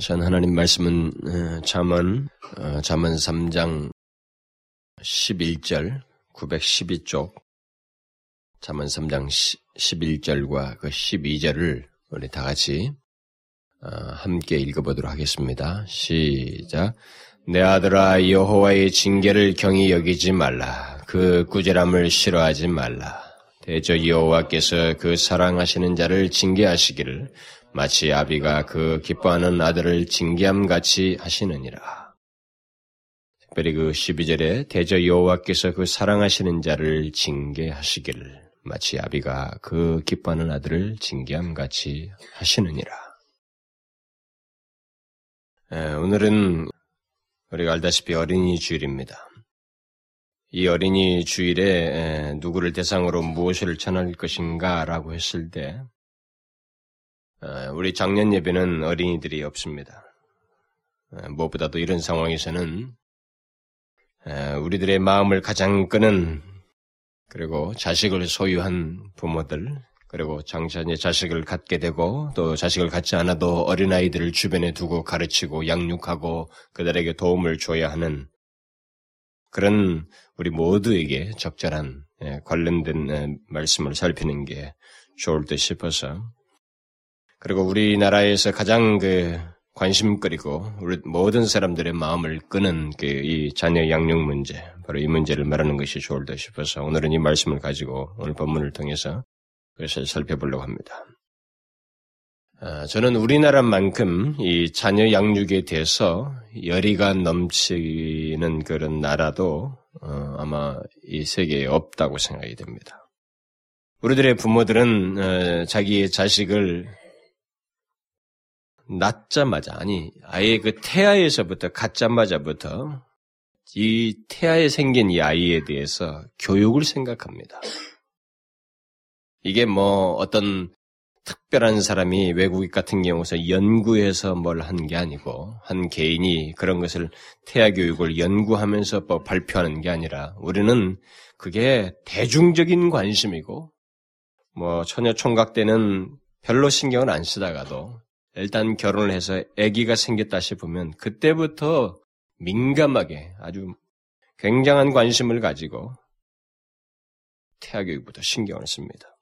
전 하나님 말씀은 어, 잠언 어, 잠언 3장 11절 912쪽 잠언 3장 11절과 그 12절을 우리 다 같이 어, 함께 읽어보도록 하겠습니다. 시작. 내 아들아 여호와의 징계를 경히 여기지 말라. 그 꾸지람을 싫어하지 말라. 대저 여호와께서 그 사랑하시는 자를 징계하시기를 마치 아비가 그 기뻐하는 아들을 징계함 같이 하시느니라. 특별히 그 12절에 대저 여호와께서 그 사랑하시는 자를 징계하시기를 마치 아비가 그 기뻐하는 아들을 징계함 같이 하시느니라. 에, 오늘은 우리가 알다시피 어린이 주일입니다. 이 어린이 주일에 누구를 대상으로 무엇을 전할 것인가라고 했을 때 어, 우리 작년 예배는 어린이들이 없습니다. 어, 무엇보다도 이런 상황에서는 어, 우리들의 마음을 가장 끄는 그리고 자식을 소유한 부모들 그리고 장차 이 자식을 갖게 되고 또 자식을 갖지 않아도 어린아이들을 주변에 두고 가르치고 양육하고 그들에게 도움을 줘야 하는 그런 우리 모두에게 적절한 예, 관련된 말씀을 살피는 게 좋을 듯 싶어서 그리고 우리나라에서 가장 그 관심거리고 우리 모든 사람들의 마음을 끄는 그 이 자녀 양육 문제, 바로 이 문제를 말하는 것이 좋을 듯 싶어서 오늘은 이 말씀을 가지고 오늘 본문을 통해서 그것을 살펴보려고 합니다. 아, 저는 우리나라만큼 이 자녀 양육에 대해서 열의가 넘치는 그런 나라도 어, 아마 이 세계에 없다고 생각이 됩니다. 우리들의 부모들은 어, 자기의 자식을 낳자마자 아니 아예 그 태아에서부터 갖자마자부터 이 태아에 생긴 이 아이에 대해서 교육을 생각합니다. 이게 뭐 어떤 특별한 사람이 외국 같은 경우서 연구해서 뭘 한 게 아니고 한 개인이 그런 것을 태아 교육을 연구하면서 뭐 발표하는 게 아니라 우리는 그게 대중적인 관심이고 뭐 처녀 총각 때는 별로 신경을 안 쓰다가도 일단 결혼을 해서 아기가 생겼다 싶으면 그때부터 민감하게 아주 굉장한 관심을 가지고 태아 교육부터 신경을 씁니다.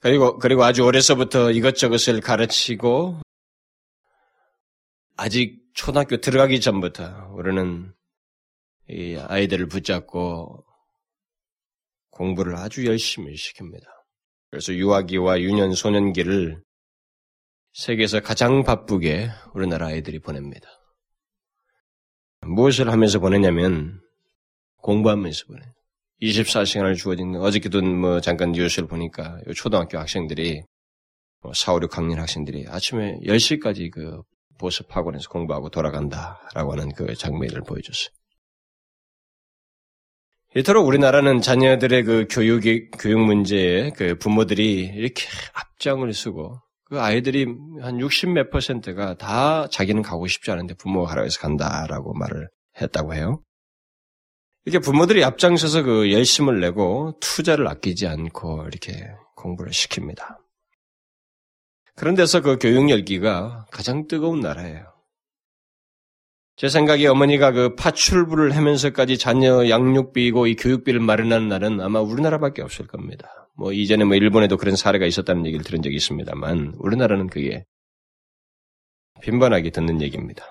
그리고, 그리고 아주 어려서부터 이것저것을 가르치고 아직 초등학교 들어가기 전부터 우리는 이 아이들을 붙잡고 공부를 아주 열심히 시킵니다. 그래서 유아기와 유년 소년기를 세계에서 가장 바쁘게 우리나라 아이들이 보냅니다. 무엇을 하면서 보내냐면 공부하면서 보내. 24시간을 주어진 어저께도 뭐 잠깐 뉴스를 보니까 초등학교 학생들이 뭐 4, 5, 6학년 학생들이 아침에 10시까지 그 보습 학원에서 공부하고 돌아간다라고 하는 그 장면을 보여줬어요. 이토록 우리나라는 자녀들의 그 교육, 교육 문제에 그 부모들이 이렇게 앞장을 쓰고 그 아이들이 한 60 몇 퍼센트가 다 자기는 가고 싶지 않은데 부모가 가라고 해서 간다라고 말을 했다고 해요. 이렇게 부모들이 앞장서서 그 열심을 내고 투자를 아끼지 않고 이렇게 공부를 시킵니다. 그런 데서 그 교육 열기가 가장 뜨거운 나라예요. 제 생각에 어머니가 그 파출부를 하면서까지 자녀 양육비고 이 교육비를 마련하는 날은 아마 우리나라밖에 없을 겁니다. 뭐 이전에 뭐 일본에도 그런 사례가 있었다는 얘기를 들은 적이 있습니다만 우리나라는 그게 빈번하게 듣는 얘기입니다.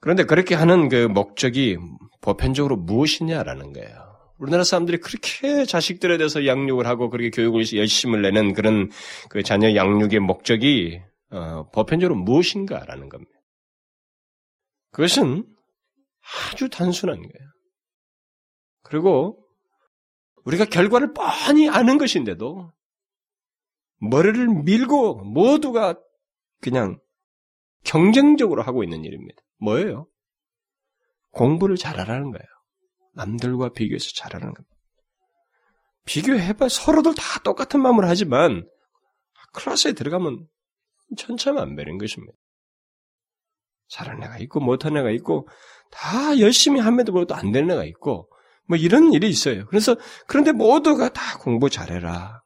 그런데 그렇게 하는 그 목적이 보편적으로 무엇이냐라는 거예요. 우리나라 사람들이 그렇게 자식들에 대해서 양육을 하고 그렇게 교육을 열심을 내는 그런 그 자녀 양육의 목적이 어, 보편적으로 무엇인가라는 겁니다. 그것은 아주 단순한 거예요. 그리고 우리가 결과를 뻔히 아는 것인데도 머리를 밀고 모두가 그냥 경쟁적으로 하고 있는 일입니다. 뭐예요? 공부를 잘하라는 거예요. 남들과 비교해서 잘하는 겁니다. 비교해봐 서로들 다 똑같은 마음을 하지만 클래스에 들어가면 천차만별인 것입니다. 잘하는 애가 있고 못하는 애가 있고 다 열심히 함에도 불구하고 안 되는 애가 있고 뭐 이런 일이 있어요. 그래서 그런데 모두가 다 공부 잘해라.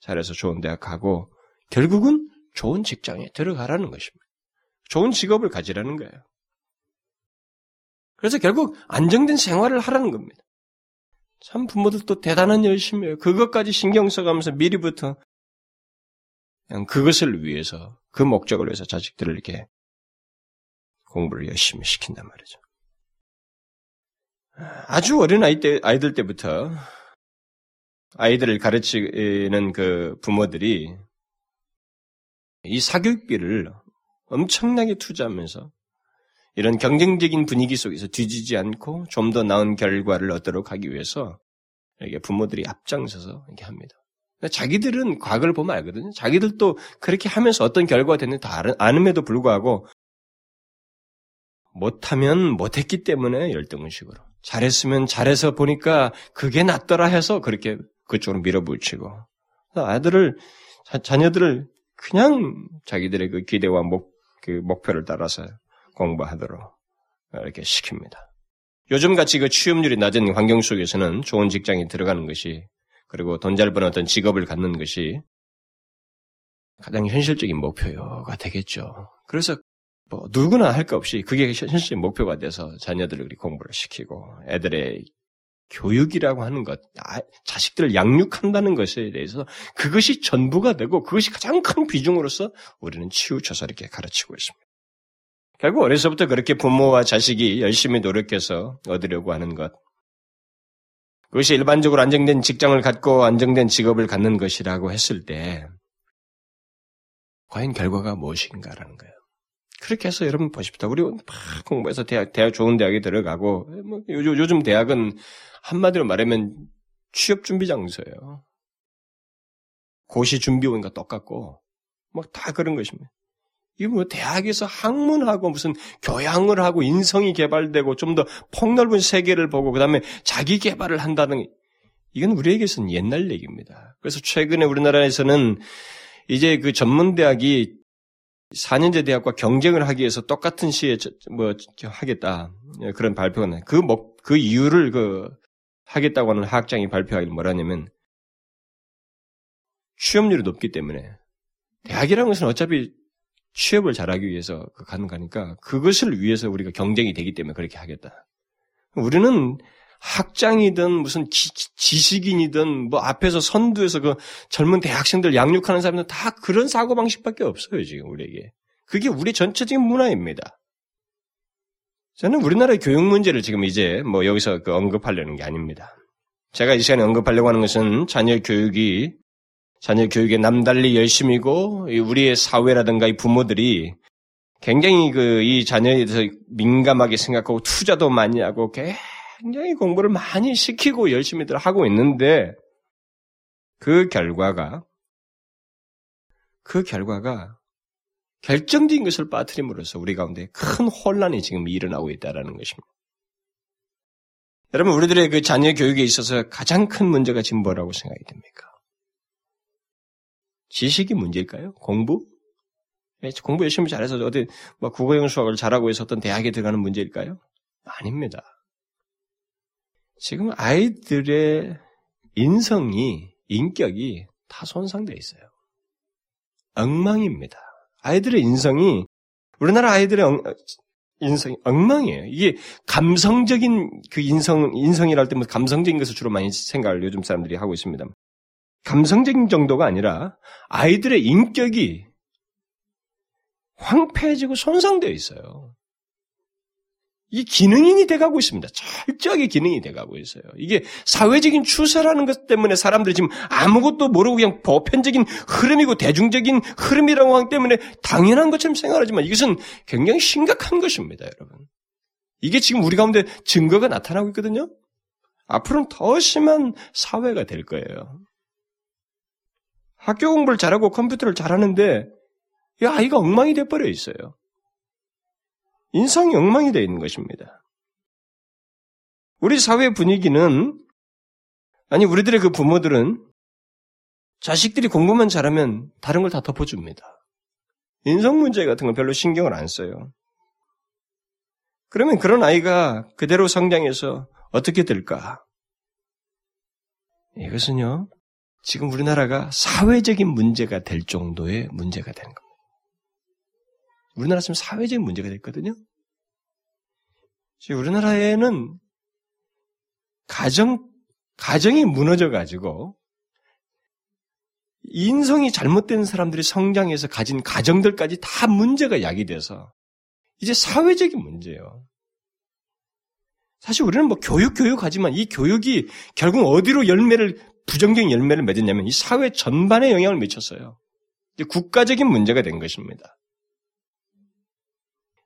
잘해서 좋은 대학 가고 결국은 좋은 직장에 들어가라는 것입니다. 좋은 직업을 가지라는 거예요. 그래서 결국 안정된 생활을 하라는 겁니다. 참 부모들도 대단한 열심이에요. 그것까지 신경 써가면서 미리부터 그냥 그것을 위해서 그 목적을 위해서 자식들을 이렇게 공부를 열심히 시킨단 말이죠. 아주 어린 아이 때, 아이들 때부터 아이들을 가르치는 그 부모들이 이 사교육비를 엄청나게 투자하면서 이런 경쟁적인 분위기 속에서 뒤지지 않고 좀 더 나은 결과를 얻도록 하기 위해서 이렇게 부모들이 앞장서서 이렇게 합니다. 자기들은 과거를 보면 알거든요. 자기들도 그렇게 하면서 어떤 결과가 됐는지 다 아는에도 불구하고 못하면 못했기 때문에 열등의식으로 잘했으면 잘해서 보니까 그게 낫더라 해서 그렇게 그쪽으로 밀어붙이고 아들을 자, 녀들을 그냥 자기들의 그 기대와 목, 그 목표를 따라서 공부하도록 이렇게 시킵니다. 요즘 같이 그 취업률이 낮은 환경 속에서는 좋은 직장에 들어가는 것이 그리고 돈 잘 버는 어떤 직업을 갖는 것이 가장 현실적인 목표가 되겠죠. 그래서 뭐 누구나 할거 없이 그게 현실적인 목표가 돼서 자녀들을 공부를 시키고 애들의 교육이라고 하는 것, 아, 자식들을 양육한다는 것에 대해서 그것이 전부가 되고 그것이 가장 큰 비중으로서 우리는 치우쳐서 이렇게 가르치고 있습니다. 결국 어려서부터 그렇게 부모와 자식이 열심히 노력해서 얻으려고 하는 것. 그것이 일반적으로 안정된 직장을 갖고 안정된 직업을 갖는 것이라고 했을 때, 과연 결과가 무엇인가라는 거예요. 그렇게 해서 여러분 보십시오. 우리 막 공부해서 대학, 대학 좋은 대학에 들어가고, 뭐 요즘, 요즘 대학은 한마디로 말하면 취업 준비 장소예요. 고시 준비원과 똑같고, 막 다 그런 것입니다. 이거 뭐 대학에서 학문하고 무슨 교양을 하고 인성이 개발되고 좀 더 폭넓은 세계를 보고 그다음에 자기 개발을 한다는 이건 우리에게서는 옛날 얘기입니다. 그래서 최근에 우리나라에서는 이제 그 전문 대학이 4년제 대학과 경쟁을 하기 위해서 똑같은 시에 뭐 하겠다 그런 발표가 나요. 그, 뭐, 그 이유를 그 하겠다고 하는 학장이 발표하기를 뭐라냐면 취업률이 높기 때문에 대학이라는 것은 어차피 취업을 잘하기 위해서 그 가는 거니까 그것을 위해서 우리가 경쟁이 되기 때문에 그렇게 하겠다. 우리는 학장이든 무슨 기, 지식인이든 뭐 앞에서 선두에서 그 젊은 대학생들 양육하는 사람들 다 그런 사고 방식밖에 없어요 지금 우리에게. 그게 우리 전체적인 문화입니다. 저는 우리나라의 교육 문제를 지금 이제 뭐 여기서 그 언급하려는 게 아닙니다. 제가 이 시간에 언급하려고 하는 것은 자녀 교육이 자녀 교육에 남달리 열심이고 우리의 사회라든가 이 부모들이 굉장히 그 이 자녀에 대해서 민감하게 생각하고 투자도 많이 하고 굉장히 공부를 많이 시키고 열심히들 하고 있는데 그 결과가 그 결과가 결정적인 것을 빠뜨림으로써 우리 가운데 큰 혼란이 지금 일어나고 있다는 것입니다. 여러분 우리들의 그 자녀 교육에 있어서 가장 큰 문제가 지금 뭐라고 생각이 됩니까? 지식이 문제일까요? 공부? 예, 공부 열심히 잘해서 어디 뭐 국어형 수학을 잘하고 해서 어떤 대학에 들어가는 문제일까요? 아닙니다. 지금 아이들의 인성이 인격이 다 손상되어 있어요. 엉망입니다. 아이들의 인성이 우리나라 아이들의 엉, 인성이 엉망이에요. 이게 감성적인 그 인성 인성이랄 때뭐 감성적인 것을 주로 많이 생각을 요즘 사람들이 하고 있습니다. 감성적인 정도가 아니라 아이들의 인격이 황폐해지고 손상되어 있어요. 이 기능인이 돼가고 있습니다. 철저하게 기능이 돼가고 있어요. 이게 사회적인 추세라는 것 때문에 사람들이 지금 아무것도 모르고 그냥 보편적인 흐름이고 대중적인 흐름이라고 하기 때문에 당연한 것처럼 생각하지만 이것은 굉장히 심각한 것입니다, 여러분. 이게 지금 우리 가운데 증거가 나타나고 있거든요. 앞으로는 더 심한 사회가 될 거예요. 학교 공부를 잘하고 컴퓨터를 잘하는데 이 아이가 엉망이 돼버려 있어요. 인성이 엉망이 되어 있는 것입니다. 우리 사회 분위기는 아니 우리들의 그 부모들은 자식들이 공부만 잘하면 다른 걸 다 덮어줍니다. 인성 문제 같은 건 별로 신경을 안 써요. 그러면 그런 아이가 그대로 성장해서 어떻게 될까? 이것은요, 지금 우리나라가 사회적인 문제가 될 정도의 문제가 되는 겁니다. 우리나라 지금 사회적인 문제가 됐거든요. 우리나라에는 가정, 가정이 무너져가지고 인성이 잘못된 사람들이 성장해서 가진 가정들까지 다 문제가 야기돼서 이제 사회적인 문제예요. 사실 우리는 뭐 교육 교육 하지만 이 교육이 결국 어디로 열매를 부정적인 열매를 맺었냐면 이 사회 전반에 영향을 미쳤어요. 국가적인 문제가 된 것입니다.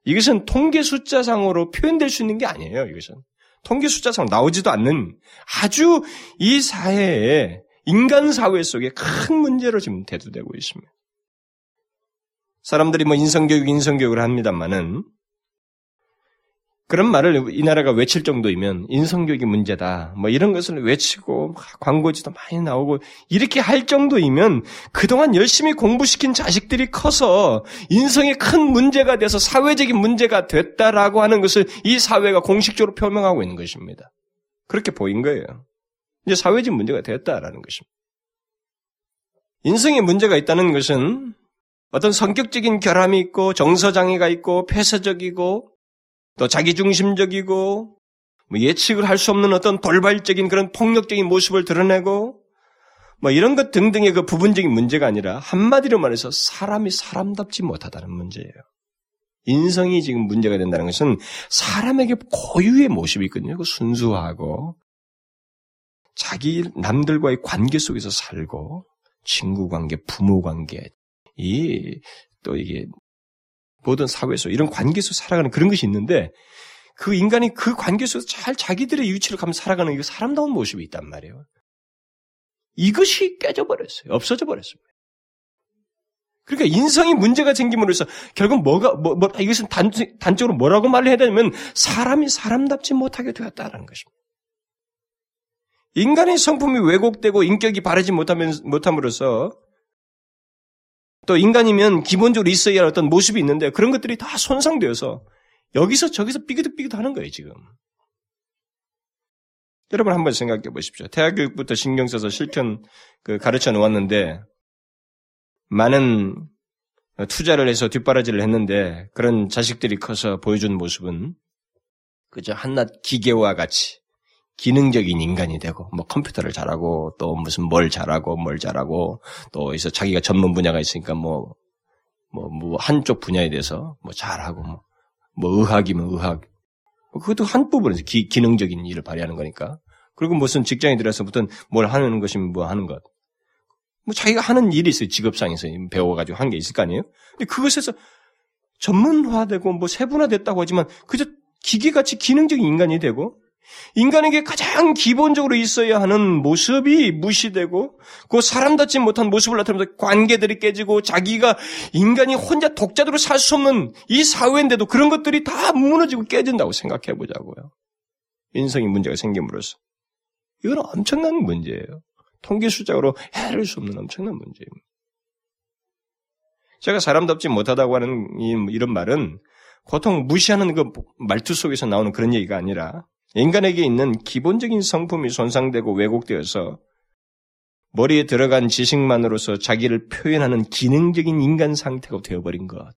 이것은 통계 숫자상으로 표현될 수 있는 게 아니에요. 이것은 통계 숫자상 나오지도 않는 아주 이 사회에 인간 사회 속에 큰 문제로 지금 대두되고 있습니다. 사람들이 뭐 인성교육, 인성교육을 합니다만은 그런 말을 이 나라가 외칠 정도이면 인성교육이 문제다. 뭐 이런 것을 외치고 광고지도 많이 나오고 이렇게 할 정도이면 그동안 열심히 공부시킨 자식들이 커서 인성에 큰 문제가 돼서 사회적인 문제가 됐다라고 하는 것을 이 사회가 공식적으로 표명하고 있는 것입니다. 그렇게 보인 거예요. 이제 사회적 문제가 되었다라는 것입니다. 인성에 문제가 있다는 것은 어떤 성격적인 결함이 있고 정서장애가 있고 폐쇄적이고 또 자기중심적이고 뭐 예측을 할 수 없는 어떤 돌발적인 그런 폭력적인 모습을 드러내고 뭐 이런 것 등등의 그 부분적인 문제가 아니라 한마디로 말해서 사람이 사람답지 못하다는 문제예요. 인성이 지금 문제가 된다는 것은 사람에게 고유의 모습이 있거든요. 그 순수하고 자기 남들과의 관계 속에서 살고 친구 관계, 부모 관계, 이 또 이게 모든 사회에서 이런 관계에서 살아가는 그런 것이 있는데 그 인간이 그 관계 속에서 잘 자기들의 위치를 가면 살아가는 이 사람다운 모습이 있단 말이에요. 이것이 깨져버렸어요. 없어져 버렸습니다. 그러니까 인성이 문제가 생김으로써 결국 뭐가 뭐, 뭐 이것은 단, 단적으로 뭐라고 말을 해야 되냐면 사람이 사람답지 못하게 되었다는 것입니다. 인간의 성품이 왜곡되고 인격이 바르지 못함으로써 또 인간이면 기본적으로 있어야 할 어떤 모습이 있는데 그런 것들이 다 손상되어서 여기서 저기서 삐그덕삐그덕 하는 거예요, 지금. 여러분 한번 생각해 보십시오. 대학 교육부터 신경 써서 실천 그 가르쳐 놓았는데 많은 투자를 해서 뒷바라지를 했는데 그런 자식들이 커서 보여준 모습은 그저 한낱 기계와 같이 기능적인 인간이 되고 뭐 컴퓨터를 잘하고 또 무슨 뭘 잘하고 뭘 잘하고 또 있어 자기가 전문 분야가 있으니까 뭐 뭐, 뭐 한쪽 분야에 대해서 뭐 잘하고 뭐, 뭐 의학이면 의학 뭐 그것도 한 부분에서 기, 기능적인 일을 발휘하는 거니까 그리고 무슨 직장에 들어서부터 뭘 하는 것이면 뭐 하는 것. 뭐 자기가 하는 일이 있어요. 직업상에서 배워가지고 한 게 있을 거 아니에요? 근데 그것에서 전문화되고 뭐 세분화됐다고 하지만 그저 기계같이 기능적인 인간이 되고 인간에게 가장 기본적으로 있어야 하는 모습이 무시되고 그 사람답지 못한 모습을 나타내면서 관계들이 깨지고 자기가 인간이 혼자 독자적으로 살 수 없는 이 사회인데도 그런 것들이 다 무너지고 깨진다고 생각해 보자고요. 인성이 문제가 생김으로써. 이건 엄청난 문제예요. 통계 숫자로 해를 수 없는 엄청난 문제입니다. 제가 사람답지 못하다고 하는 이런 말은 보통 무시하는 그 말투 속에서 나오는 그런 얘기가 아니라 인간에게 있는 기본적인 성품이 손상되고 왜곡되어서 머리에 들어간 지식만으로서 자기를 표현하는 기능적인 인간 상태가 되어버린 것.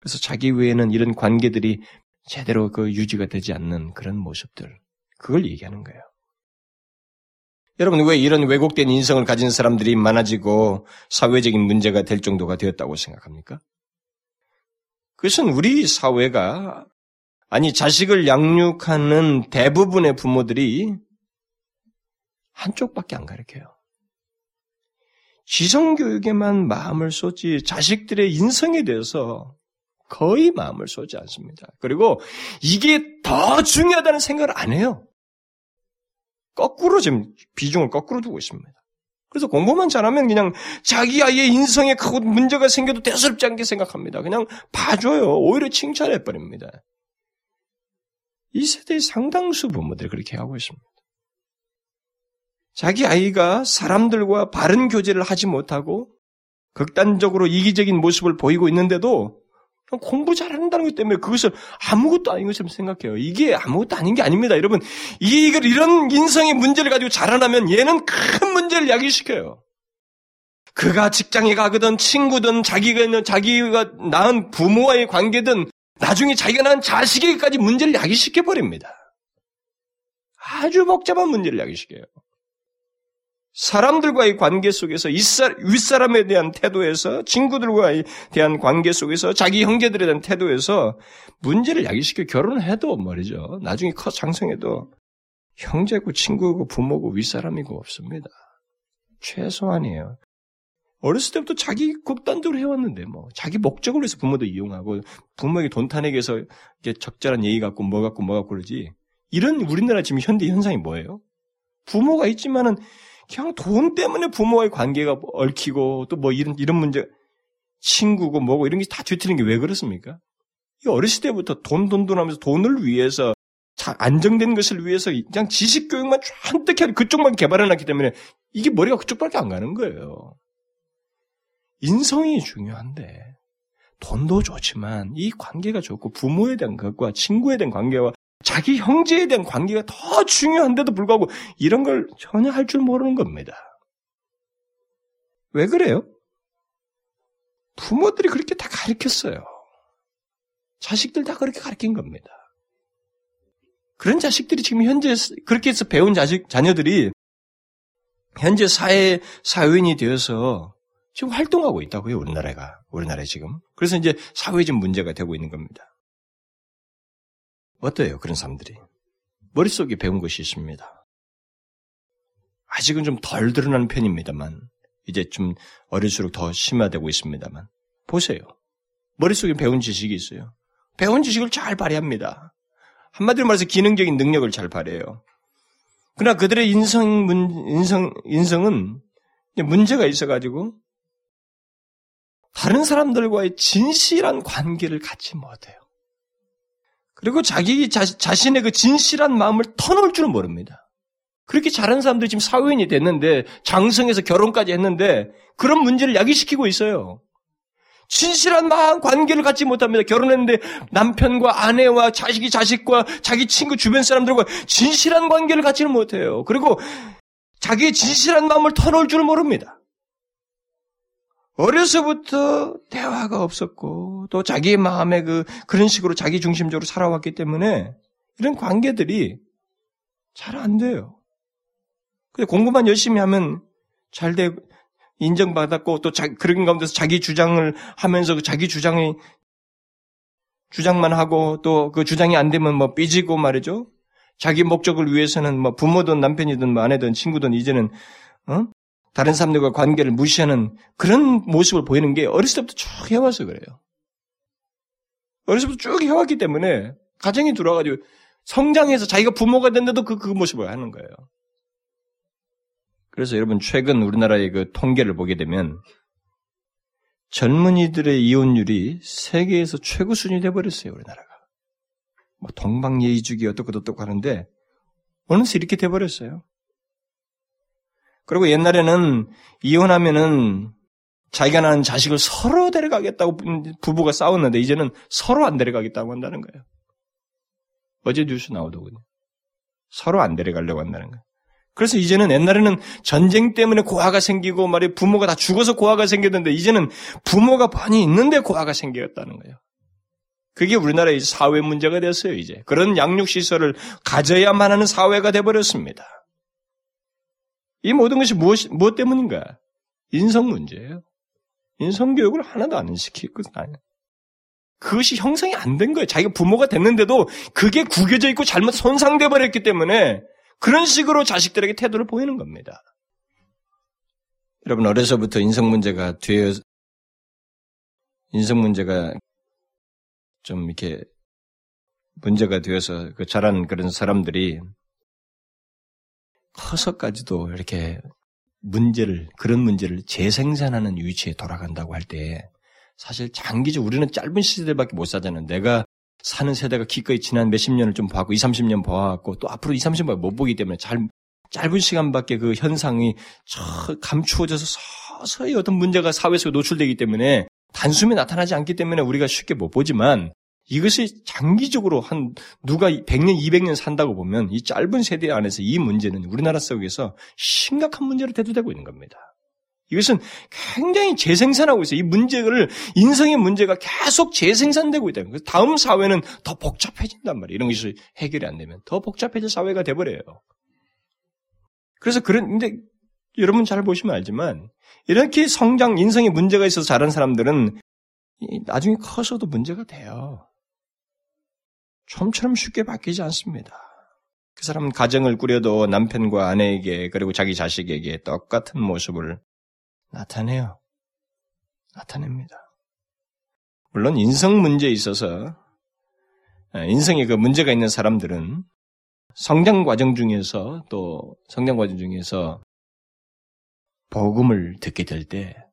그래서 자기 외에는 이런 관계들이 제대로 그 유지가 되지 않는 그런 모습들. 그걸 얘기하는 거예요. 여러분, 왜 이런 왜곡된 인성을 가진 사람들이 많아지고 사회적인 문제가 될 정도가 되었다고 생각합니까? 그것은 우리 사회가 아니, 자식을 양육하는 대부분의 부모들이 한쪽밖에 안 가르쳐요. 지성교육에만 마음을 쏟지 자식들의 인성에 대해서 거의 마음을 쏟지 않습니다. 그리고 이게 더 중요하다는 생각을 안 해요. 거꾸로 지금 비중을 거꾸로 두고 있습니다. 그래서 공부만 잘하면 그냥 자기 아이의 인성에 크고 문제가 생겨도 대수롭지 않게 생각합니다. 그냥 봐줘요. 오히려 칭찬해 버립니다. 이 세대의 상당수 부모들이 그렇게 하고 있습니다. 자기 아이가 사람들과 바른 교제를 하지 못하고 극단적으로 이기적인 모습을 보이고 있는데도 공부 잘한다는 것 때문에 그것을 아무것도 아닌 것처럼 생각해요. 이게 아무것도 아닌 게 아닙니다. 여러분, 이걸 이런 인성의 문제를 가지고 자라나면 얘는 큰 문제를 야기시켜요. 그가 직장에 가거든 친구든 자기가 있는 자기가 낳은 부모와의 관계든 나중에 자기가 낳은 자식에게까지 문제를 야기시켜 버립니다. 아주 복잡한 문제를 야기시켜요. 사람들과의 관계 속에서 윗사람에 대한 태도에서 친구들과의 대한 관계 속에서 자기 형제들에 대한 태도에서 문제를 야기시켜 결혼을 해도 말이죠. 나중에 커 장성해도 형제고 친구고 부모고 윗사람이고 없습니다. 최소한이에요. 어렸을 때부터 자기 극단적으로 해왔는데 뭐 자기 목적을 위해서 부모도 이용하고 부모에게 돈 타내기 위해서 적절한 예의 갖고 뭐 갖고 뭐 갖고 그러지 이런 우리나라 지금 현대 현상이 뭐예요? 부모가 있지만은 그냥 돈 때문에 부모와의 관계가 얽히고 또 뭐 이런 이런 문제 친구고 뭐고 이런 게 다 뒤틀린 게왜 그렇습니까? 이 어렸을 때부터 돈 돈 돈 하면서 돈을 위해서 안정된 것을 위해서 그냥 지식 교육만 잔뜩 해 그쪽만 개발해 놨기 때문에 이게 머리가 그쪽밖에 안 가는 거예요. 인성이 중요한데 돈도 좋지만 이 관계가 좋고 부모에 대한 것과 친구에 대한 관계와 자기 형제에 대한 관계가 더 중요한데도 불구하고 이런 걸 전혀 할 줄 모르는 겁니다. 왜 그래요? 부모들이 그렇게 다 가르쳤어요. 자식들 다 그렇게 가르친 겁니다. 그런 자식들이 지금 현재 그렇게 해서 배운 자식, 자녀들이 현재 사회, 사회인이 되어서 지금 활동하고 있다고요, 우리나라가. 우리나라에 지금. 그래서 이제 사회적 문제가 되고 있는 겁니다. 어때요, 그런 사람들이? 머릿속에 배운 것이 있습니다. 아직은 좀 덜 드러나는 편입니다만, 이제 좀 어릴수록 더 심화되고 있습니다만, 보세요. 머릿속에 배운 지식이 있어요. 배운 지식을 잘 발휘합니다. 한마디로 말해서 기능적인 능력을 잘 발휘해요. 그러나 그들의 인성, 인성, 인성은 문제가 있어가지고, 다른 사람들과의 진실한 관계를 갖지 못해요. 그리고 자기 자, 자신의 그 진실한 마음을 터놓을 줄은 모릅니다. 그렇게 잘하는 사람들이 지금 사회인이 됐는데 장성해서 결혼까지 했는데 그런 문제를 야기시키고 있어요. 진실한 마음 관계를 갖지 못합니다. 결혼했는데 남편과 아내와 자식이 자식과 자기 친구 주변 사람들과 진실한 관계를 갖지는 못해요. 그리고 자기의 진실한 마음을 터놓을 줄은 모릅니다. 어려서부터 대화가 없었고 또 자기의 마음에 그 그런 식으로 자기 중심적으로 살아왔기 때문에 이런 관계들이 잘 안 돼요. 근데 공부만 열심히 하면 잘 되고 인정받았고 또 자, 그런 가운데서 자기 주장을 하면서 그 자기 주장이 주장만 하고 또 그 주장이 안 되면 뭐 삐지고 말이죠. 자기 목적을 위해서는 뭐 부모든 남편이든 뭐 아내든 친구든 이제는 어? 다른 사람들과 관계를 무시하는 그런 모습을 보이는 게 어렸을 때부터 쭉 해와서 그래요. 어렸을 때부터 쭉 해왔기 때문에 가정이 들어와가지고 성장해서 자기가 부모가 됐는데도 그, 그 모습을 하는 거예요. 그래서 여러분 최근 우리나라의 그 통계를 보게 되면 젊은이들의 이혼율이 세계에서 최고 순위 돼버렸어요 우리나라가. 뭐 동방예의주기 어떻고 어떻고 하는데 어느새 이렇게 돼버렸어요. 그리고 옛날에는 이혼하면은 자기가 낳은 자식을 서로 데려가겠다고 부부가 싸웠는데 이제는 서로 안 데려가겠다고 한다는 거예요. 어제 뉴스 나오더군요. 서로 안 데려가려고 한다는 거예요. 그래서 이제는 옛날에는 전쟁 때문에 고아가 생기고 말이 부모가 다 죽어서 고아가 생겼는데 이제는 부모가 많이 있는데 고아가 생겼다는 거예요. 그게 우리나라의 사회 문제가 됐어요, 이제. 그런 양육시설을 가져야만 하는 사회가 돼버렸습니다. 이 모든 것이 무엇, 무엇 때문인가? 인성 문제예요. 인성 교육을 하나도 안 아니야. 그것이 형성이 안 된 거예요. 자기가 부모가 됐는데도 그게 구겨져 있고 잘못 손상돼 버렸기 때문에 그런 식으로 자식들에게 태도를 보이는 겁니다. 여러분 어려서부터 인성 문제가 되어 인성 문제가 좀 이렇게 문제가 되어서 그 자란 그런 사람들이 커서까지도 이렇게 문제를, 그런 문제를 재생산하는 위치에 돌아간다고 할 때, 사실 장기적, 우리는 짧은 시대밖에 못 사잖아요. 내가 사는 세대가 기꺼이 지난 몇십 년을 좀 봐고, 20, 30년 봐왔고, 또 앞으로 20, 30년 못 보기 때문에 잘, 짧은 시간밖에 그 현상이 감추어져서 서서히 어떤 문제가 사회 속에 노출되기 때문에 단숨에 나타나지 않기 때문에 우리가 쉽게 못 보지만 이것이 장기적으로 한 누가 100년, 200년 산다고 보면 이 짧은 세대 안에서 이 문제는 우리나라 속에서 심각한 문제로 대두되고 있는 겁니다. 이것은 굉장히 재생산하고 있어요. 이 문제를 인성의 문제가 계속 재생산되고 있다. 그래서 다음 사회는 더 복잡해진단 말이에요. 이런 것이 해결이 안 되면 더 복잡해질 사회가 돼버려요. 그래서 그런 근데 여러분 잘 보시면 알지만 이렇게 성장 인성의 문제가 있어서 자란 사람들은 나중에 커서도 문제가 돼요. 좀처럼 쉽게 바뀌지 않습니다. 그 사람은 가정을 꾸려도 남편과 아내에게 그리고 자기 자식에게 똑같은 모습을 나타내요. 나타냅니다. 물론 인성 문제에 있어서 아, 인성에 그 문제가 있는 사람들은 성장 과정 중에서 또 성장 과정 중에서 복음을 듣게 될 때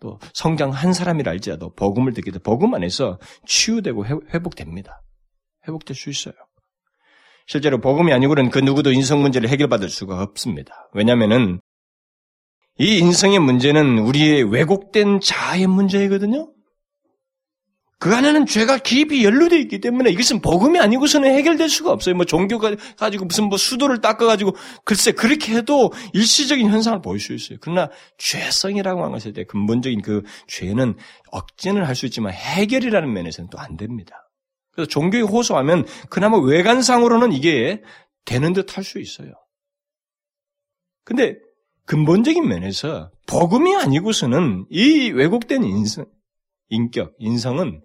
또 성장 한 사람이라 할지라도 복음을 듣게 될 복음 안에서 치유되고 회복됩니다. 회복될 수 있어요. 실제로 복음이 아니고는 그 누구도 인성 문제를 해결받을 수가 없습니다. 왜냐하면은 이 인성의 문제는 우리의 왜곡된 자아의 문제이거든요. 그 안에는 죄가 깊이 연루되어 있기 때문에 이것은 복음이 아니고서는 해결될 수가 없어요. 뭐 종교가 가지고 무슨 뭐 수도를 닦아가지고 글쎄 그렇게 해도 일시적인 현상을 보일 수 있어요. 그러나 죄성이라고 하는 것에 대해 근본적인 그 죄는 억제는 할 수 있지만 해결이라는 면에서는 또 안 됩니다. 그래서 종교에 호소하면 그나마 외관상으로는 이게 되는 듯 할 수 있어요. 근데 근본적인 면에서 복음이 아니고서는 이 왜곡된 인성, 인격, 인성은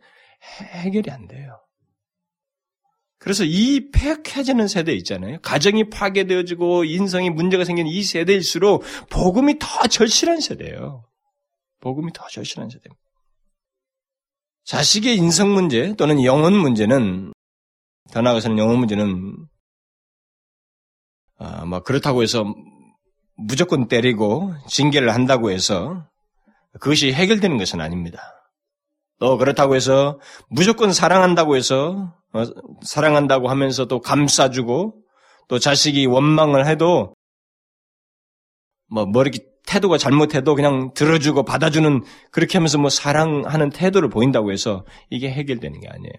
해결이 안 돼요. 그래서 이 폐역해지는 세대 있잖아요. 가정이 파괴되어지고 인성이 문제가 생긴 이 세대일수록 복음이 더 절실한 세대예요. 복음이 더 절실한 세대입니다. 자식의 인성 문제 또는 영혼 문제는 더 나아가서는 영혼 문제는 아, 뭐 그렇다고 해서 무조건 때리고 징계를 한다고 해서 그것이 해결되는 것은 아닙니다. 또 그렇다고 해서 무조건 사랑한다고 해서 어, 사랑한다고 하면서 또 감싸주고 또 자식이 원망을 해도 뭐, 뭐 이렇게 태도가 잘못해도 그냥 들어주고 받아주는 그렇게 하면서 뭐 사랑하는 태도를 보인다고 해서 이게 해결되는 게 아니에요.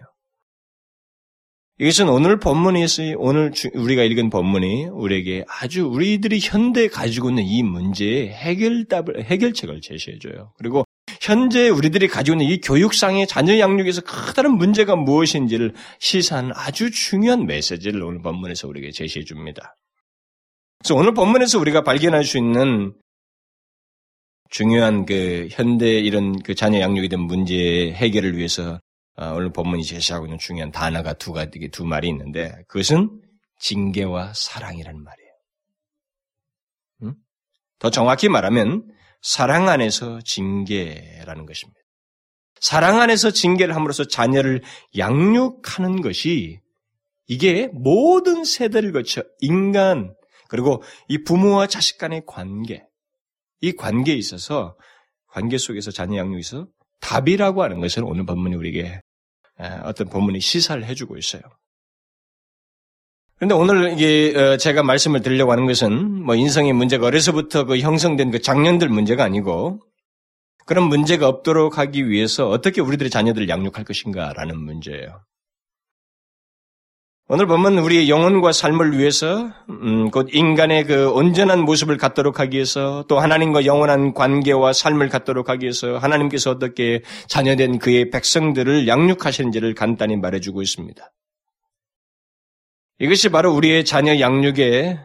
이것은 오늘 본문에서 오늘 우리가 읽은 본문이 우리에게 아주 우리들이 현대에 가지고 있는 이 문제의 해결답을 해결책을 제시해 줘요. 그리고 현재 우리들이 가지고 있는 이 교육상의 자녀 양육에서 커다란 문제가 무엇인지를 시사하는 아주 중요한 메시지를 오늘 본문에서 우리에게 제시해 줍니다. 그래서 오늘 본문에서 우리가 발견할 수 있는 중요한 그 현대 이런 그 자녀 양육에 대한 문제 해결을 위해서 어, 오늘 본문이 제시하고 있는 중요한 단어가 두 가지, 두 말이 있는데 그것은 징계와 사랑이라는 말이에요. 음? 더 정확히 말하면 사랑 안에서 징계라는 것입니다. 사랑 안에서 징계를 함으로써 자녀를 양육하는 것이 이게 모든 세대를 거쳐 인간 그리고 이 부모와 자식 간의 관계 이 관계에 있어서 관계 속에서 자녀 양육에서 답이라고 하는 것을 오늘 본문이 우리에게 어떤 본문이 시사를 해주고 있어요. 그런데 오늘 이게 어, 제가 말씀을 드리려고 하는 것은 뭐 인성의 문제가 어려서부터 그 형성된 그 장년들 문제가 아니고 그런 문제가 없도록 하기 위해서 어떻게 우리들의 자녀들을 양육할 것인가라는 문제예요. 오늘 보면 우리의 영혼과 삶을 위해서 음, 곧 인간의 그 온전한 모습을 갖도록 하기 위해서 또 하나님과 영원한 관계와 삶을 갖도록 하기 위해서 하나님께서 어떻게 자녀된 그의 백성들을 양육하시는지를 간단히 말해주고 있습니다. 이것이 바로 우리의 자녀 양육의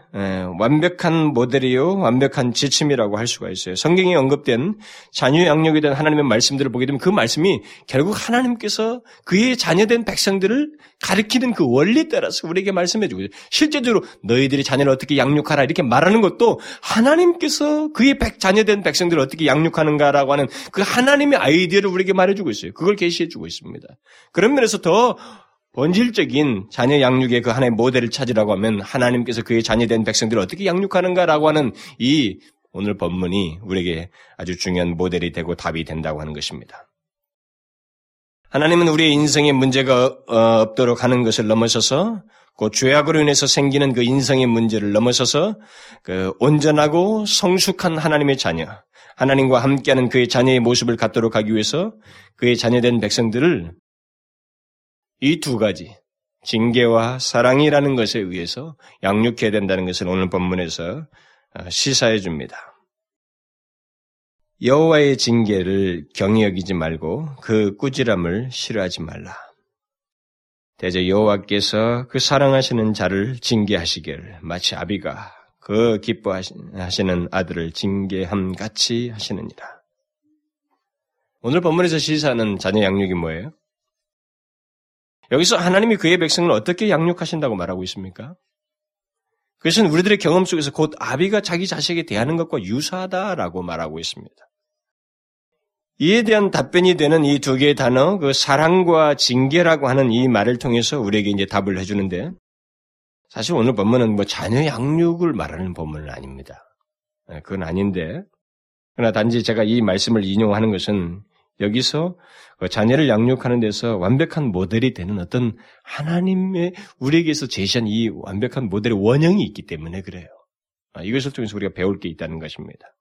완벽한 모델이요, 완벽한 지침이라고 할 수가 있어요. 성경에 언급된 자녀 양육에 대한 하나님의 말씀들을 보게 되면 그 말씀이 결국 하나님께서 그의 자녀된 백성들을 가리키는 그 원리 따라서 우리에게 말씀해 주고 실제적으로 너희들이 자녀를 어떻게 양육하라 이렇게 말하는 것도 하나님께서 그의 백, 자녀된 백성들을 어떻게 양육하는가라고 하는 그 하나님의 아이디어를 우리에게 말해주고 있어요. 그걸 계시해 주고 있습니다. 그런 면에서 더 본질적인 자녀 양육의 그 하나의 모델을 찾으라고 하면 하나님께서 그의 자녀된 백성들을 어떻게 양육하는가라고 하는 이 오늘 본문이 우리에게 아주 중요한 모델이 되고 답이 된다고 하는 것입니다. 하나님은 우리의 인생에 문제가 어, 없도록 하는 것을 넘어서서 그 죄악으로 인해서 생기는 그 인성의 문제를 넘어서서 그 온전하고 성숙한 하나님의 자녀, 하나님과 함께하는 그의 자녀의 모습을 갖도록 하기 위해서 그의 자녀된 백성들을 이 두 가지 징계와 사랑이라는 것에 의해서 양육해야 된다는 것을 오늘 본문에서 어, 시사해 줍니다. 여호와의 징계를 경히 여기지 말고 그 꾸지람을 싫어하지 말라. 대저 여호와께서 그 사랑하시는 자를 징계하시길 마치 아비가 그 기뻐하시는 아들을 징계함 같이 하시느니라. 오늘 본문에서 시사하는 자녀 양육이 뭐예요? 여기서 하나님이 그의 백성을 어떻게 양육하신다고 말하고 있습니까? 그것은 우리들의 경험 속에서 곧 아비가 자기 자식에 대하는 것과 유사하다라고 말하고 있습니다. 이에 대한 답변이 되는 이 두 개의 단어, 그 사랑과 징계라고 하는 이 말을 통해서 우리에게 이제 답을 해주는데, 사실 오늘 본문은 뭐 자녀 양육을 말하는 본문은 아닙니다. 네, 그건 아닌데, 그러나 단지 제가 이 말씀을 인용하는 것은 여기서 그 자녀를 양육하는 데서 완벽한 모델이 되는 어떤 하나님의 우리에게서 제시한 이 완벽한 모델의 원형이 있기 때문에 그래요. 아, 이것을 통해서 우리가 배울 게 있다는 것입니다.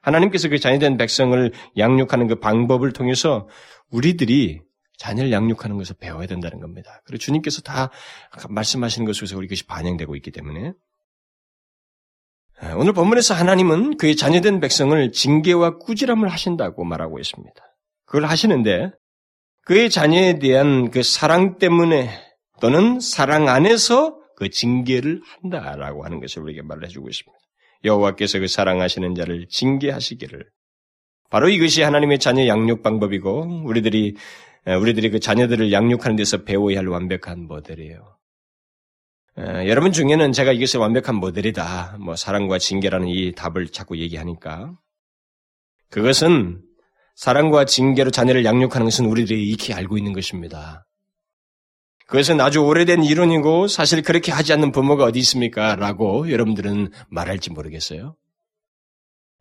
하나님께서 그 자녀된 백성을 양육하는 그 방법을 통해서 우리들이 자녀를 양육하는 것을 배워야 된다는 겁니다. 그리고 주님께서 다 말씀하시는 것에서 우리 것이 반영되고 있기 때문에 아, 오늘 본문에서 하나님은 그의 자녀된 백성을 징계와 꾸지람을 하신다고 말하고 있습니다. 그걸 하시는데 그의 자녀에 대한 그 사랑 때문에 또는 사랑 안에서 그 징계를 한다라고 하는 것을 우리에게 말해주고 있습니다. 여호와께서 그 사랑하시는 자를 징계하시기를 바로 이것이 하나님의 자녀 양육 방법이고 우리들이 우리들이 그 자녀들을 양육하는 데서 배워야 할 완벽한 모델이에요. 여러분 중에는 제가 이것이 완벽한 모델이다. 뭐 사랑과 징계라는 이 답을 자꾸 얘기하니까 그것은 사랑과 징계로 자녀를 양육하는 것은 우리들이 익히 알고 있는 것입니다. 그것은 아주 오래된 이론이고 사실 그렇게 하지 않는 부모가 어디 있습니까? 라고 여러분들은 말할지 모르겠어요.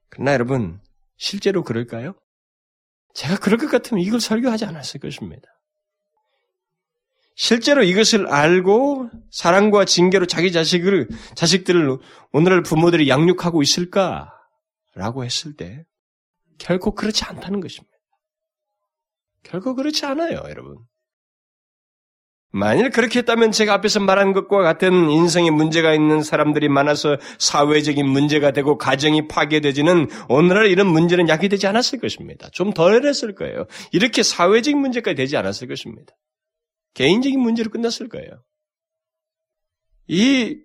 그러나 여러분, 실제로 그럴까요? 제가 그럴 것 같으면 이걸 설교하지 않았을 것입니다. 실제로 이것을 알고 사랑과 징계로 자기 자식을, 자식들을 오늘날 부모들이 양육하고 있을까? 라고 했을 때 결코 그렇지 않다는 것입니다. 결코 그렇지 않아요, 여러분. 만일 그렇게 했다면 제가 앞에서 말한 것과 같은 인생에 문제가 있는 사람들이 많아서 사회적인 문제가 되고 가정이 파괴되지는 오늘날 이런 문제는 야기되지 않았을 것입니다. 좀 덜 했을 거예요. 이렇게 사회적인 문제까지 되지 않았을 것입니다. 개인적인 문제로 끝났을 거예요. 이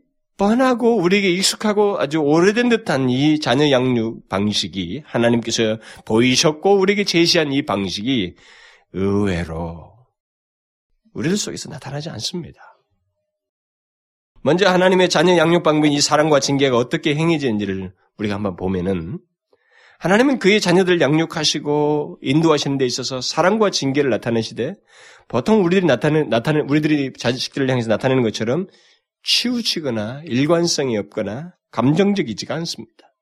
뻔하고 우리에게 익숙하고 아주 오래된 듯한 이 자녀 양육 방식이 하나님께서 보이셨고 우리에게 제시한 이 방식이 의외로 우리들 속에서 나타나지 않습니다. 먼저 하나님의 자녀 양육 방법인 이 사랑과 징계가 어떻게 행해지는지를 우리가 한번 보면은 하나님은 그의 자녀들 양육하시고 인도하시는 데 있어서 사랑과 징계를 나타내시되 보통 우리들이 나타내 나타내 우리들이 자식들을 향해서 나타내는 것처럼 치우치거나 일관성이 없거나 감정적이지가 않습니다.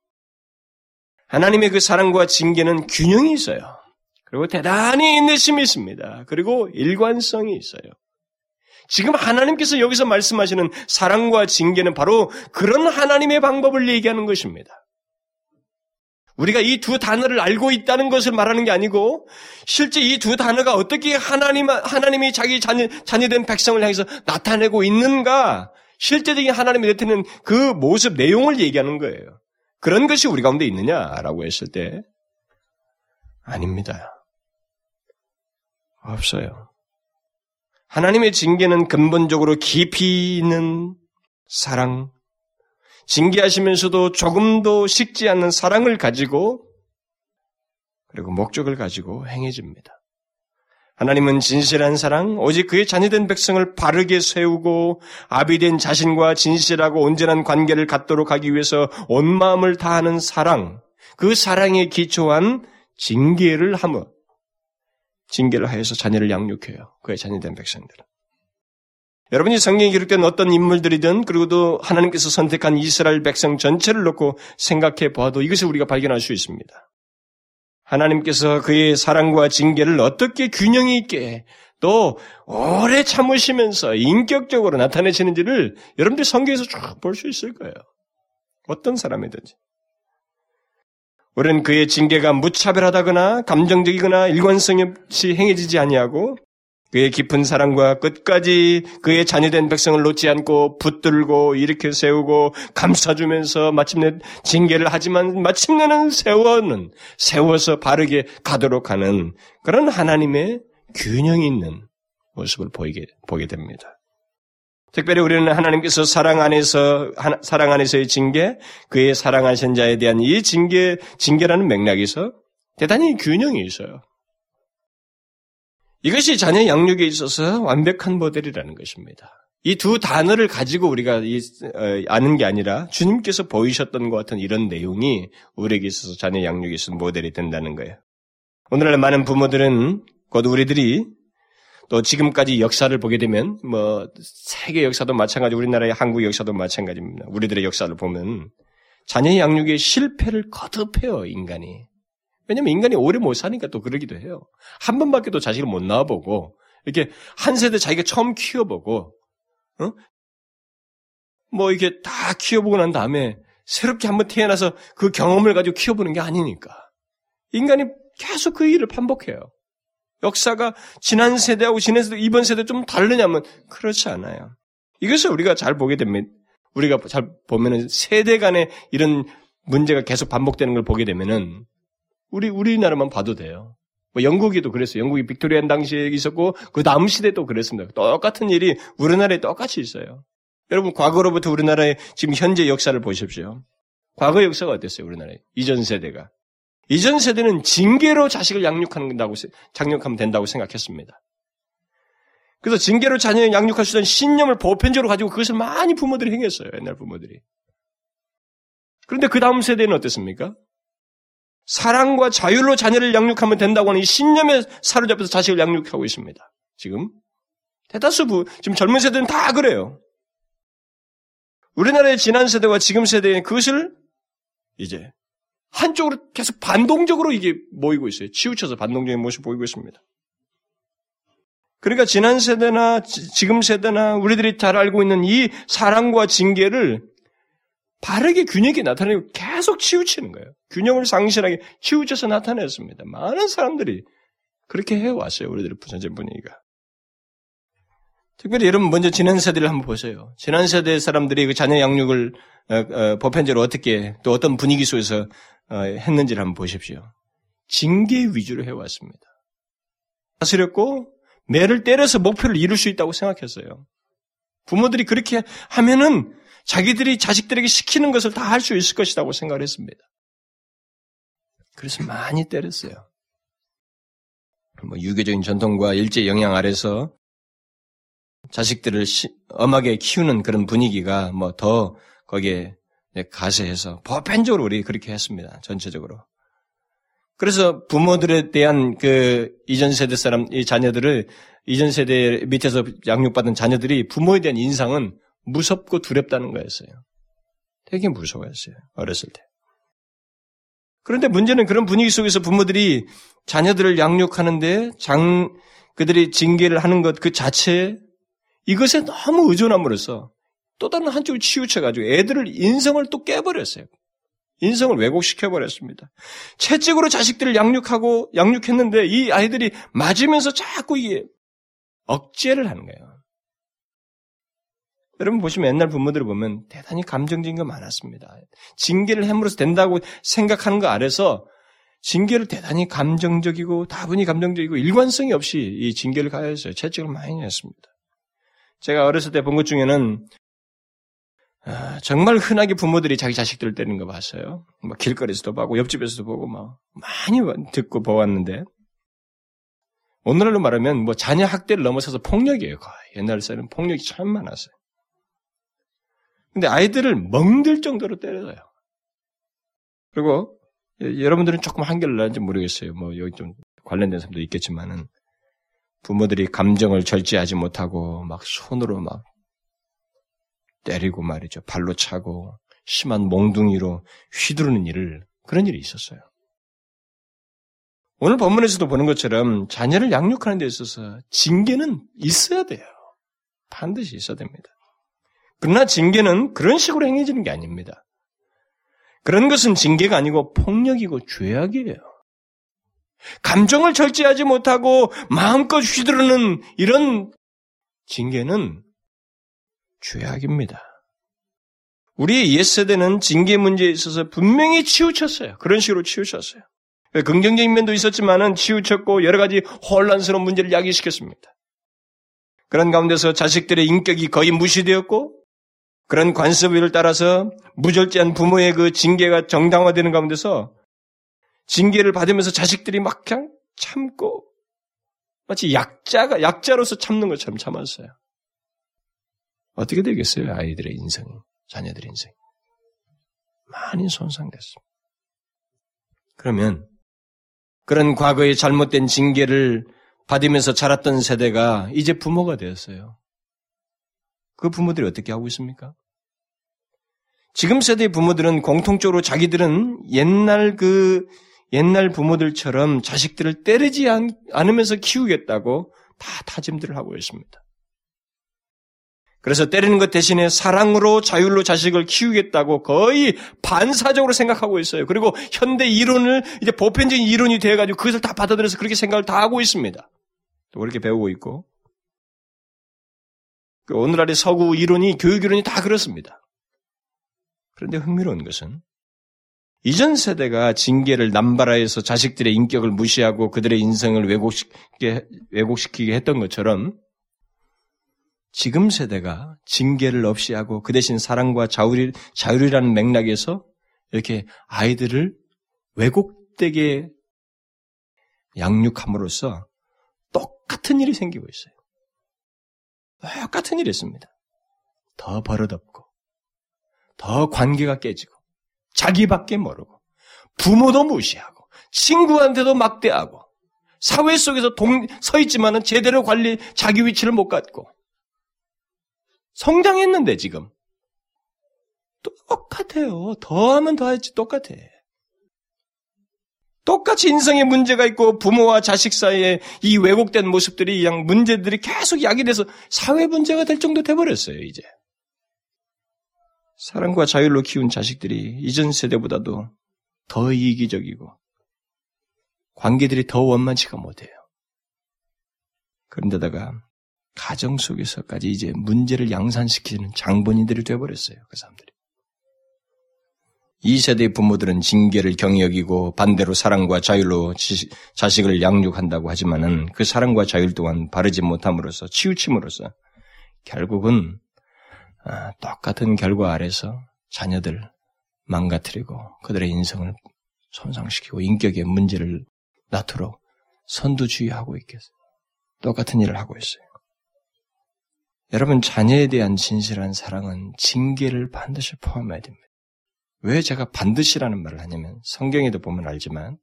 하나님의 그 사랑과 징계는 균형이 있어요. 그리고 대단히 인내심이 있습니다. 그리고 일관성이 있어요. 지금 하나님께서 여기서 말씀하시는 사랑과 징계는 바로 그런 하나님의 방법을 얘기하는 것입니다. 우리가 이 두 단어를 알고 있다는 것을 말하는 게 아니고 실제 이 두 단어가 어떻게 하나님 하나님이 자기 자녀 자녀된 백성을 향해서 나타내고 있는가 실제적인 하나님이 나타내는 그 모습 내용을 얘기하는 거예요. 그런 것이 우리 가운데 있느냐라고 했을 때 아닙니다. 없어요. 하나님의 징계는 근본적으로 깊이 있는 사랑, 징계하시면서도 조금도 식지 않는 사랑을 가지고 그리고 목적을 가지고 행해집니다. 하나님은 진실한 사랑, 오직 그의 자녀된 백성을 바르게 세우고 아비된 자신과 진실하고 온전한 관계를 갖도록 하기 위해서 온 마음을 다하는 사랑, 그 사랑에 기초한 징계를 하며 징계를 하여서 자녀를 양육해요. 그의 자녀된 백성들은. 여러분이 성경에 기록된 어떤 인물들이든 그리고 또 하나님께서 선택한 이스라엘 백성 전체를 놓고 생각해 보아도 이것을 우리가 발견할 수 있습니다. 하나님께서 그의 사랑과 징계를 어떻게 균형 있게 또 오래 참으시면서 인격적으로 나타내시는지를 여러분들 성경에서 쭉 볼 수 있을 거예요. 어떤 사람이든지. 우리는 그의 징계가 무차별하다거나 감정적이거나 일관성이 없이 행해지지 아니하고 그의 깊은 사랑과 끝까지 그의 자녀된 백성을 놓지 않고 붙들고 일으켜 세우고 감싸주면서 마침내 징계를 하지만 마침내는 세워는 세워서 바르게 가도록 하는 그런 하나님의 균형이 있는 모습을 보이게 보게 됩니다. 특별히 우리는 하나님께서 사랑 안에서 사랑 안에서의 징계, 그의 사랑하신 자에 대한 이 징계 징계라는 맥락에서 대단히 균형이 있어요. 이것이 자녀 양육에 있어서 완벽한 모델이라는 것입니다. 이 두 단어를 가지고 우리가 어, 아는 게 아니라 주님께서 보이셨던 것 같은 이런 내용이 우리에게 있어서 자녀 양육에 있어서 모델이 된다는 거예요. 오늘날 많은 부모들은 곧 우리들이 또 지금까지 역사를 보게 되면 뭐 세계 역사도 마찬가지, 우리나라의 한국 역사도 마찬가지입니다. 우리들의 역사를 보면 자녀 양육의 실패를 거듭해요 인간이. 왜냐면 인간이 오래 못 사니까 또 그러기도 해요. 한 번밖에 또 자식을 못 낳아보고, 이렇게 한 세대 자기가 처음 키워보고, 어? 뭐 이렇게 다 키워보고 난 다음에 새롭게 한번 태어나서 그 경험을 가지고 키워보는 게 아니니까. 인간이 계속 그 일을 반복해요. 역사가 지난 세대하고 지난 세대, 이번 세대 좀 다르냐면 그렇지 않아요. 이것을 우리가 잘 보게 됩니다. 우리가 잘 보면은 세대 간에 이런 문제가 계속 반복되는 걸 보게 되면은 우리 우리나라만 봐도 돼요. 뭐 영국이도 그랬어요. 영국이 빅토리안 당시에 있었고 그 다음 시대도 그랬습니다. 똑같은 일이 우리나라에 똑같이 있어요. 여러분 과거로부터 우리나라의 지금 현재 역사를 보십시오. 과거 역사가 어땠어요? 우리나라에 이전 세대가 이전 세대는 징계로 자식을 양육한다고 장육하면 된다고 생각했습니다. 그래서 징계로 자녀를 양육할 수 있는 신념을 보편적으로 가지고 그것을 많이 부모들이 행했어요. 옛날 부모들이. 그런데 그 다음 세대는 어땠습니까? 사랑과 자율로 자녀를 양육하면 된다고 하는 이 신념에 사로잡혀서 자식을 양육하고 있습니다. 지금 대다수 부, 지금 젊은 세대는 다 그래요. 우리나라의 지난 세대와 지금 세대의 그것을 이제 한쪽으로 계속 반동적으로 이게 모이고 있어요. 치우쳐서 반동적인 모습 보이고 있습니다. 그러니까 지난 세대나 지금 세대나 우리들이 잘 알고 있는 이 사랑과 징계를 바르게 균형이 나타내고 계속 치우치는 거예요. 균형을 상실하게 치우쳐서 나타냈습니다. 많은 사람들이 그렇게 해왔어요. 우리들의 부산적 분위기가. 특별히 여러분 먼저 지난 세대를 한번 보세요. 지난 세대 사람들이 그 자녀 양육을 어, 어, 보편적으로 어떻게 또 어떤 분위기 속에서 어, 했는지를 한번 보십시오. 징계 위주로 해왔습니다. 다스렸고 매를 때려서 목표를 이룰 수 있다고 생각했어요. 부모들이 그렇게 하면은 자기들이 자식들에게 시키는 것을 다 할 수 있을 것이라고 생각을 했습니다. 그래서 많이 때렸어요. 뭐 유교적인 전통과 일제 영향 아래서 자식들을 시, 엄하게 키우는 그런 분위기가 뭐 더 거기에 가세해서 보편적으로 우리 그렇게 했습니다. 전체적으로. 그래서 부모들에 대한 그 이전 세대 사람, 이 자녀들을 이전 세대 밑에서 양육받은 자녀들이 부모에 대한 인상은 무섭고 두렵다는 거였어요. 되게 무서워했어요. 어렸을 때. 그런데 문제는 그런 분위기 속에서 부모들이 자녀들을 양육하는데 장, 그들이 징계를 하는 것 그 자체에 이것에 너무 의존함으로써 또 다른 한쪽을 치우쳐가지고 애들을 인성을 또 깨버렸어요. 인성을 왜곡시켜버렸습니다. 채찍으로 자식들을 양육하고 양육했는데 이 아이들이 맞으면서 자꾸 이게 억제를 하는 거예요. 여러분 보시면 옛날 부모들을 보면 대단히 감정적인 거 많았습니다. 징계를 함으로써 된다고 생각하는 거 아래서 징계를 대단히 감정적이고 다분히 감정적이고 일관성이 없이 이 징계를 가해서요. 채찍을 많이 했습니다. 제가 어렸을 때 본 것 중에는 아, 정말 흔하게 부모들이 자기 자식들을 때리는 거 봤어요. 뭐 길거리에서도 보고 옆집에서도 보고 막 많이 듣고 보았는데 오늘날로 말하면 뭐 자녀 학대를 넘어서서 폭력이에요. 거의. 옛날 사람은 폭력이 참 많았어요. 근데 아이들을 멍들 정도로 때려요. 그리고 여러분들은 조금 한결 나는지 모르겠어요. 뭐 여기 좀 관련된 사람도 있겠지만은 부모들이 감정을 절제하지 못하고 막 손으로 막 때리고 말이죠. 발로 차고 심한 몽둥이로 휘두르는 일을 그런 일이 있었어요. 오늘 본문에서도 보는 것처럼 자녀를 양육하는 데 있어서 징계는 있어야 돼요. 반드시 있어야 됩니다. 그러나 징계는 그런 식으로 행해지는 게 아닙니다. 그런 것은 징계가 아니고 폭력이고 죄악이에요. 감정을 절제하지 못하고 마음껏 휘두르는 이런 징계는 죄악입니다. 우리 옛세대는 징계 문제에 있어서 분명히 치우쳤어요. 그런 식으로 치우쳤어요. 긍정적인 면도 있었지만은 치우쳤고 여러 가지 혼란스러운 문제를 야기시켰습니다. 그런 가운데서 자식들의 인격이 거의 무시되었고 그런 관습을 따라서 무절제한 부모의 그 징계가 정당화되는 가운데서 징계를 받으면서 자식들이 막 그냥 참고 마치 약자가 약자로서 참는 것처럼 참았어요. 어떻게 되겠어요? 아이들의 인생이, 자녀들의 인생이. 많이 손상됐습니다. 그러면 그런 과거의 잘못된 징계를 받으면서 자랐던 세대가 이제 부모가 되었어요. 그 부모들이 어떻게 하고 있습니까? 지금 세대의 부모들은 공통적으로 자기들은 옛날 그 옛날 부모들처럼 자식들을 때리지 않으면서 키우겠다고 다 다짐들을 하고 있습니다. 그래서 때리는 것 대신에 사랑으로 자율로 자식을 키우겠다고 거의 반사적으로 생각하고 있어요. 그리고 현대 이론을 이제 보편적인 이론이 되어가지고 그것을 다 받아들여서 그렇게 생각을 다 하고 있습니다. 또 그렇게 배우고 있고. 그 오늘날의 서구 이론이 교육 이론이 다 그렇습니다. 그런데 흥미로운 것은 이전 세대가 징계를 남발하여서 자식들의 인격을 무시하고 그들의 인생을 왜곡시키게, 왜곡시키게 했던 것처럼 지금 세대가 징계를 없이 하고 그 대신 사랑과 자율이, 자율이라는 맥락에서 이렇게 아이들을 왜곡되게 양육함으로써 똑같은 일이 생기고 있어요. 똑같은 일이 있습니다. 더 버릇없고, 더 관계가 깨지고, 자기밖에 모르고, 부모도 무시하고, 친구한테도 막대하고, 사회 속에서 동, 서 있지만은 제대로 관리, 자기 위치를 못 갖고, 성장했는데 지금. 똑같아요. 더하면 더하지 똑같아. 똑같이 인성에 문제가 있고 부모와 자식 사이에 이 왜곡된 모습들이 양 문제들이 계속 야기돼서 사회 문제가 될 정도 돼버렸어요 이제. 사랑과 자율로 키운 자식들이 이전 세대보다도 더 이기적이고 관계들이 더 원만치가 못해요. 그런데다가 가정 속에서까지 이제 문제를 양산시키는 장본인들이 되어버렸어요. 그 사람들이. 이 세대의 부모들은 징계를 여기고 반대로 사랑과 자율로 자식을 양육한다고 하지만은 그 사랑과 자율 또한 바르지 못함으로써 치우침으로써 결국은 아, 똑같은 결과 아래서 자녀들 망가뜨리고 그들의 인성을 손상시키고 인격의 문제를 낳도록 선두주의하고 있겠어요. 똑같은 일을 하고 있어요. 여러분 자녀에 대한 진실한 사랑은 징계를 반드시 포함해야 됩니다. 왜 제가 반드시라는 말을 하냐면 성경에도 보면 알지만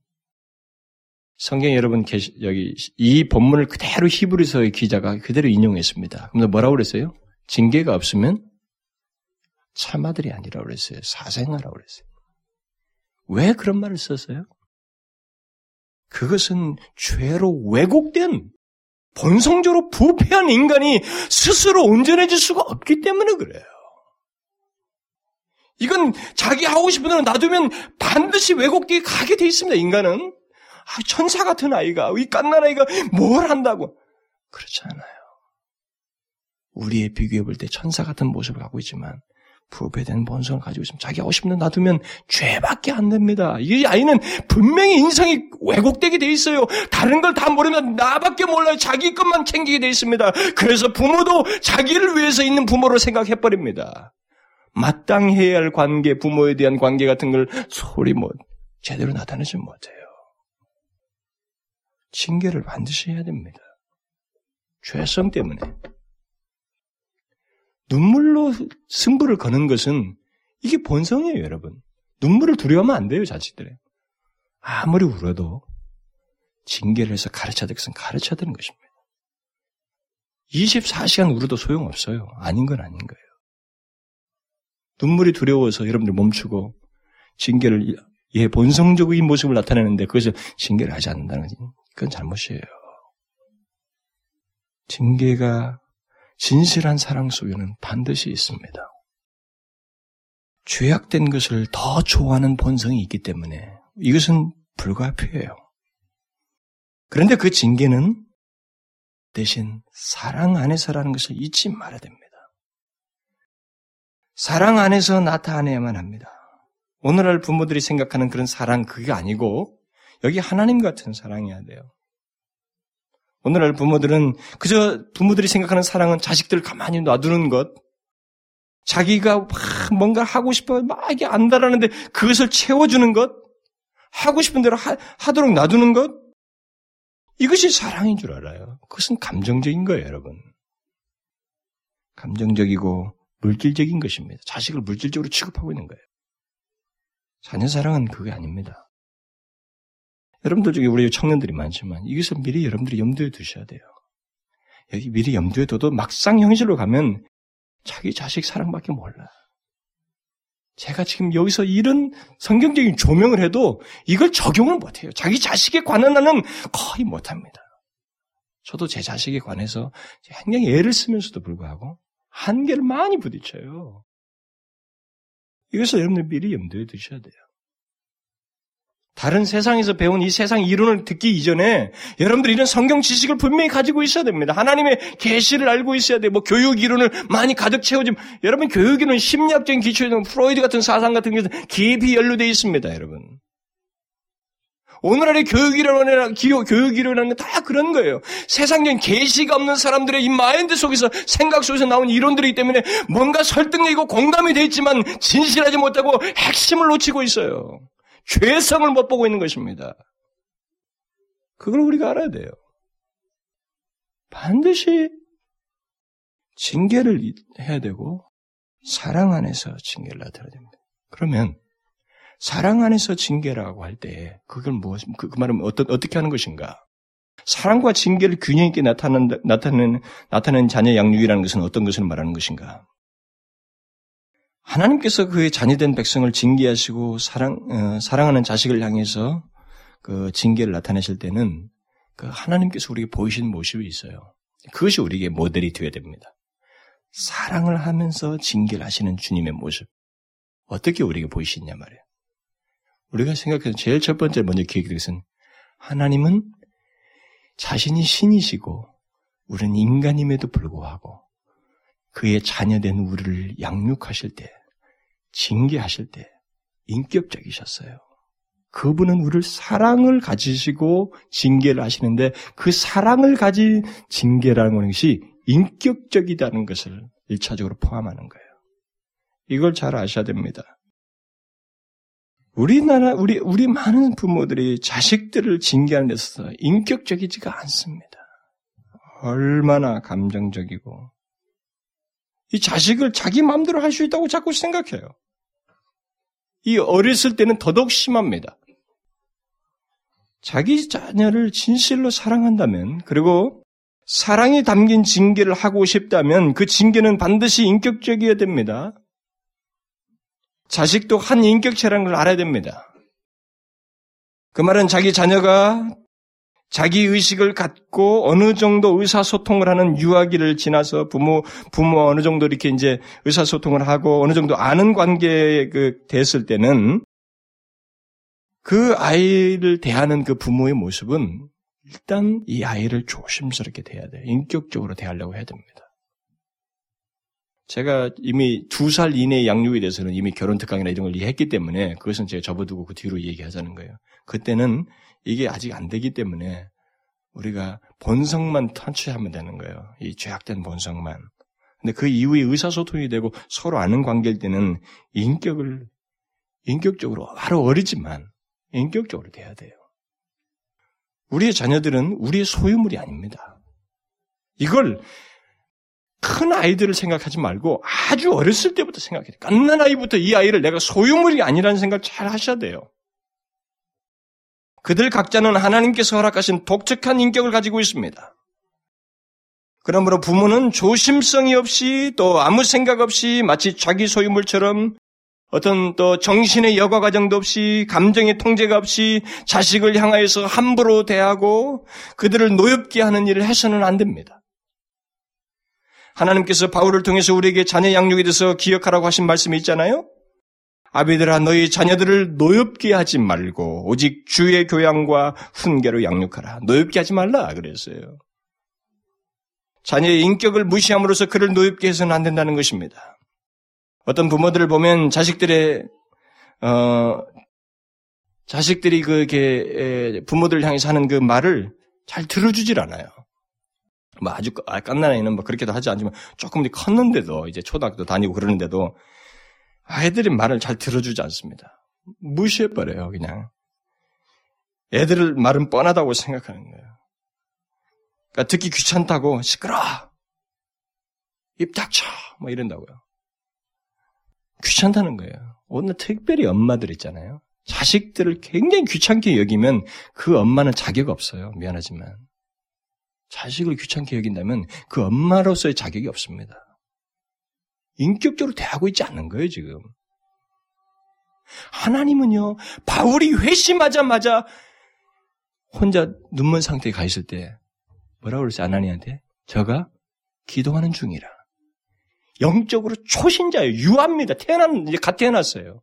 성경 여러분 여기 이 본문을 그대로 히브리서의 기자가 그대로 인용했습니다. 그럼 뭐라고 그랬어요? 징계가 없으면 참아들이 아니라 그랬어요. 사생아라고 그랬어요. 왜 그런 말을 썼어요? 그것은 죄로 왜곡된 본성적으로 부패한 인간이 스스로 온전해질 수가 없기 때문에 그래요. 이건 자기 하고 싶은 대로 놔두면 반드시 왜곡되게 가게 돼 있습니다, 인간은. 아, 천사 같은 아이가, 이 깐난 아이가 뭘 한다고. 그렇지 않아요. 우리의 비교해 볼 때 천사 같은 모습을 갖고 있지만, 부패된 본성을 가지고 있으면 자기 대로 놔두면 죄밖에 안 됩니다. 이 아이는 분명히 인성이 왜곡되게 돼 있어요. 다른 걸 다 모르면 나밖에 몰라요. 자기 것만 챙기게 돼 있습니다. 그래서 부모도 자기를 위해서 있는 부모로 생각해버립니다. 마땅해야 할 관계, 부모에 대한 관계 같은 걸 소리 못, 제대로 나타내지 못해요. 징계를 반드시 해야 됩니다. 죄성 때문에. 눈물로 승부를 거는 것은 이게 본성이에요, 여러분. 눈물을 두려워하면 안 돼요, 자식들에. 아무리 울어도 징계를 해서 가르쳐야 될 것은 가르쳐야 되는 것입니다. 24시간 울어도 소용없어요. 아닌 건 아닌 거예요. 눈물이 두려워서 여러분들 멈추고 징계를 예 본성적인 모습을 나타내는데 그것을 징계를 하지 않는다는 건 그건 잘못이에요. 징계가 진실한 사랑 속에는 반드시 있습니다. 죄악된 것을 더 좋아하는 본성이 있기 때문에 이것은 불가피해요. 그런데 그 징계는 대신 사랑 안에서라는 것을 잊지 말아야 됩니다. 사랑 안에서 나타내야만 합니다. 오늘날 부모들이 생각하는 그런 사랑 그게 아니고 여기 하나님 같은 사랑이어야 돼요. 오늘날 부모들은 그저 부모들이 생각하는 사랑은 자식들 가만히 놔두는 것, 자기가 막 뭔가 하고 싶어 막 이게 안달하는데 그것을 채워주는 것, 하고 싶은 대로 하, 하도록 놔두는 것, 이것이 사랑인 줄 알아요. 그것은 감정적인 거예요, 여러분. 감정적이고 물질적인 것입니다. 자식을 물질적으로 취급하고 있는 거예요. 자녀 사랑은 그게 아닙니다. 여러분들 중에 우리 청년들이 많지만 이것을 미리 여러분들이 염두에 두셔야 돼요. 여기 미리 염두에 둬도 막상 현실로 가면 자기 자식 사랑밖에 몰라. 제가 지금 여기서 이런 성경적인 조명을 해도 이걸 적용을 못해요. 자기 자식에 관한 하는 거의 못합니다. 저도 제 자식에 관해서 굉장히 애를 쓰면서도 불구하고 한계를 많이 부딪혀요. 이것을 여러분들 미리 염두에 두셔야 돼요. 다른 세상에서 배운 이 세상 이론을 듣기 이전에 여러분들 이런 성경 지식을 분명히 가지고 있어야 됩니다. 하나님의 계시를 알고 있어야 돼. 뭐 교육 이론을 많이 가득 채워지 여러분 교육 이론 심리학적인 기초에 프로이드 같은 사상 같은 것은 깊이 연루되어 있습니다, 여러분. 오늘날의 교육 이론이나 교육 이론이라는 건다 그런 거예요. 세상적인 계시가 없는 사람들의 이 마인드 속에서 생각 속에서 나온 이론들이기 때문에 뭔가 설득력이고 공감이 돼 있지만 진실하지 못하고 핵심을 놓치고 있어요. 죄성을 못 보고 있는 것입니다. 그걸 우리가 알아야 돼요. 반드시 징계를 해야 되고 사랑 안에서 징계를 나타내야 됩니다. 그러면 사랑 안에서 징계라고 할 때 그걸 뭐 그, 그 말은 어떤 어떻게 하는 것인가? 사랑과 징계를 균형 있게 나타내는 나타내는 나타내는 자녀 양육이라는 것은 어떤 것을 말하는 것인가? 하나님께서 그의 자녀된 백성을 징계하시고 사랑, 어, 사랑하는 자식을 향해서 그 징계를 나타내실 때는 그 하나님께서 우리에게 보이신 모습이 있어요. 그것이 우리에게 모델이 되어야 됩니다. 사랑을 하면서 징계를 하시는 주님의 모습. 어떻게 우리에게 보이시냐 말이에요. 우리가 생각해서 제일 첫 번째 먼저 기억이 되것은 하나님은 자신이 신이시고 우리는 인간임에도 불구하고 그의 자녀된 우리를 양육하실 때 징계하실 때 인격적이셨어요. 그분은 우리를 사랑을 가지시고 징계를 하시는데 그 사랑을 가진 징계라는 것이 인격적이다는 것을 일차적으로 포함하는 거예요. 이걸 잘 아셔야 됩니다. 우리나라, 우리, 우리 많은 부모들이 자식들을 징계하는 데 있어서 인격적이지가 않습니다. 얼마나 감정적이고, 이 자식을 자기 마음대로 할 수 있다고 자꾸 생각해요. 이 어렸을 때는 더더욱 심합니다. 자기 자녀를 진실로 사랑한다면, 그리고 사랑이 담긴 징계를 하고 싶다면 그 징계는 반드시 인격적이어야 됩니다. 자식도 한 인격체라는 걸 알아야 됩니다. 그 말은 자기 자녀가 자기 의식을 갖고 어느 정도 의사소통을 하는 유아기를 지나서 부모, 부모와 어느 정도 이렇게 이제 의사소통을 하고 어느 정도 아는 관계에 그 됐을 때는 그 아이를 대하는 그 부모의 모습은 일단 이 아이를 조심스럽게 대해야 돼요. 인격적으로 대하려고 해야 됩니다. 제가 이미 두 살 이내 양육에 대해서는 이미 결혼 특강이나 이런 걸 이해했기 때문에 그것은 제가 접어두고 그 뒤로 얘기하자는 거예요. 그때는 이게 아직 안 되기 때문에 우리가 본성만 탄취하면 되는 거예요. 이 죄악된 본성만. 근데 그 이후에 의사소통이 되고 서로 아는 관계일 때는 인격을, 인격적으로, 바로 어리지만 인격적으로 돼야 돼요. 우리의 자녀들은 우리의 소유물이 아닙니다. 이걸 큰 아이들을 생각하지 말고 아주 어렸을 때부터 생각해야 돼요. 갓난 아이부터 이 아이를 내가 소유물이 아니라는 생각 잘 하셔야 돼요. 그들 각자는 하나님께서 허락하신 독특한 인격을 가지고 있습니다. 그러므로 부모는 조심성이 없이 또 아무 생각 없이 마치 자기 소유물처럼 어떤 또 정신의 여과 과정도 없이 감정의 통제가 없이 자식을 향하여서 함부로 대하고 그들을 노엽게 하는 일을 해서는 안 됩니다. 하나님께서 바울을 통해서 우리에게 자녀 양육에 대해서 기억하라고 하신 말씀이 있잖아요. 아비들아 너희 자녀들을 노엽게 하지 말고 오직 주의 교양과 훈계로 양육하라. 노엽게 하지 말라 그랬어요. 자녀의 인격을 무시함으로써 그를 노엽게 해서는 안 된다는 것입니다. 어떤 부모들을 보면 자식들의 어 자식들이 그게 부모들 향해서 하는 그 말을 잘 들어주질 않아요. 뭐 아주 아, 깐난아이는 뭐 그렇게도 하지 않지만 조금 더 컸는데도 이제 초등학교 다니고 그러는데도 아이들이 말을 잘 들어주지 않습니다. 무시해버려요, 그냥. 애들 말은 뻔하다고 생각하는 거예요. 그러니까 듣기 귀찮다고 시끄러! 입 닥쳐! 뭐 이런다고요. 귀찮다는 거예요. 오늘 특별히 엄마들 있잖아요. 자식들을 굉장히 귀찮게 여기면 그 엄마는 자격 없어요. 미안하지만. 자식을 귀찮게 여긴다면 그 엄마로서의 자격이 없습니다. 인격적으로 대하고 있지 않는 거예요, 지금. 하나님은요, 바울이 회심하자마자 혼자 눈먼 상태에 가 있을 때 뭐라고 그랬어요, 아나니한테? 저가 기도하는 중이라. 영적으로 초신자예요. 유아입니다. 태어난, 이제 갓 태어났어요.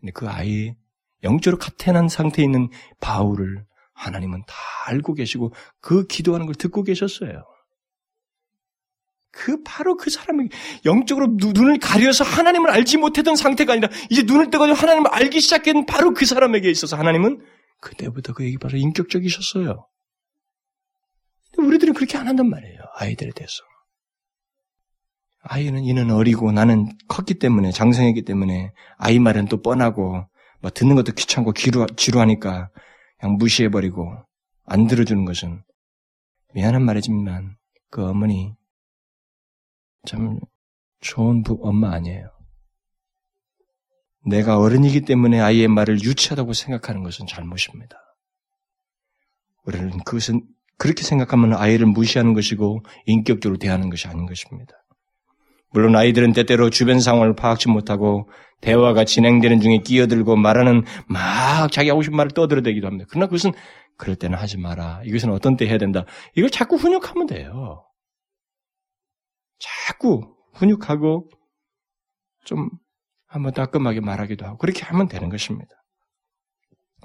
근데 그 아이, 영적으로 갓 태어난 상태에 있는 바울을 하나님은 다 알고 계시고 그 기도하는 걸 듣고 계셨어요. 그 바로 그 사람이 영적으로 눈을 가려서 하나님을 알지 못했던 상태가 아니라 이제 눈을 떠가지고 하나님을 알기 시작한 바로 그 사람에게 있어서 하나님은 그때부터 그에게 바로 인격적이셨어요. 우리들은 그렇게 안 한단 말이에요. 아이들에 대해서. 아이는 이는 어리고 나는 컸기 때문에 장성했기 때문에 아이 말은 또 뻔하고 뭐 듣는 것도 귀찮고 지루, 지루하니까 그냥 무시해버리고 안 들어주는 것은 미안한 말이지만 그 어머니 참 좋은 부, 엄마 아니에요. 내가 어른이기 때문에 아이의 말을 유치하다고 생각하는 것은 잘못입니다. 우리는 그것은 그렇게 생각하면 아이를 무시하는 것이고 인격적으로 대하는 것이 아닌 것입니다. 물론 아이들은 때때로 주변 상황을 파악치 못하고 대화가 진행되는 중에 끼어들고 말하는 막 자기 하고 싶은 말을 떠들어대기도 합니다. 그러나 그것은 그럴 때는 하지 마라. 이것은 어떤 때 해야 된다. 이걸 자꾸 훈육하면 돼요. 자꾸 훈육하고 좀 한번 따끔하게 말하기도 하고 그렇게 하면 되는 것입니다.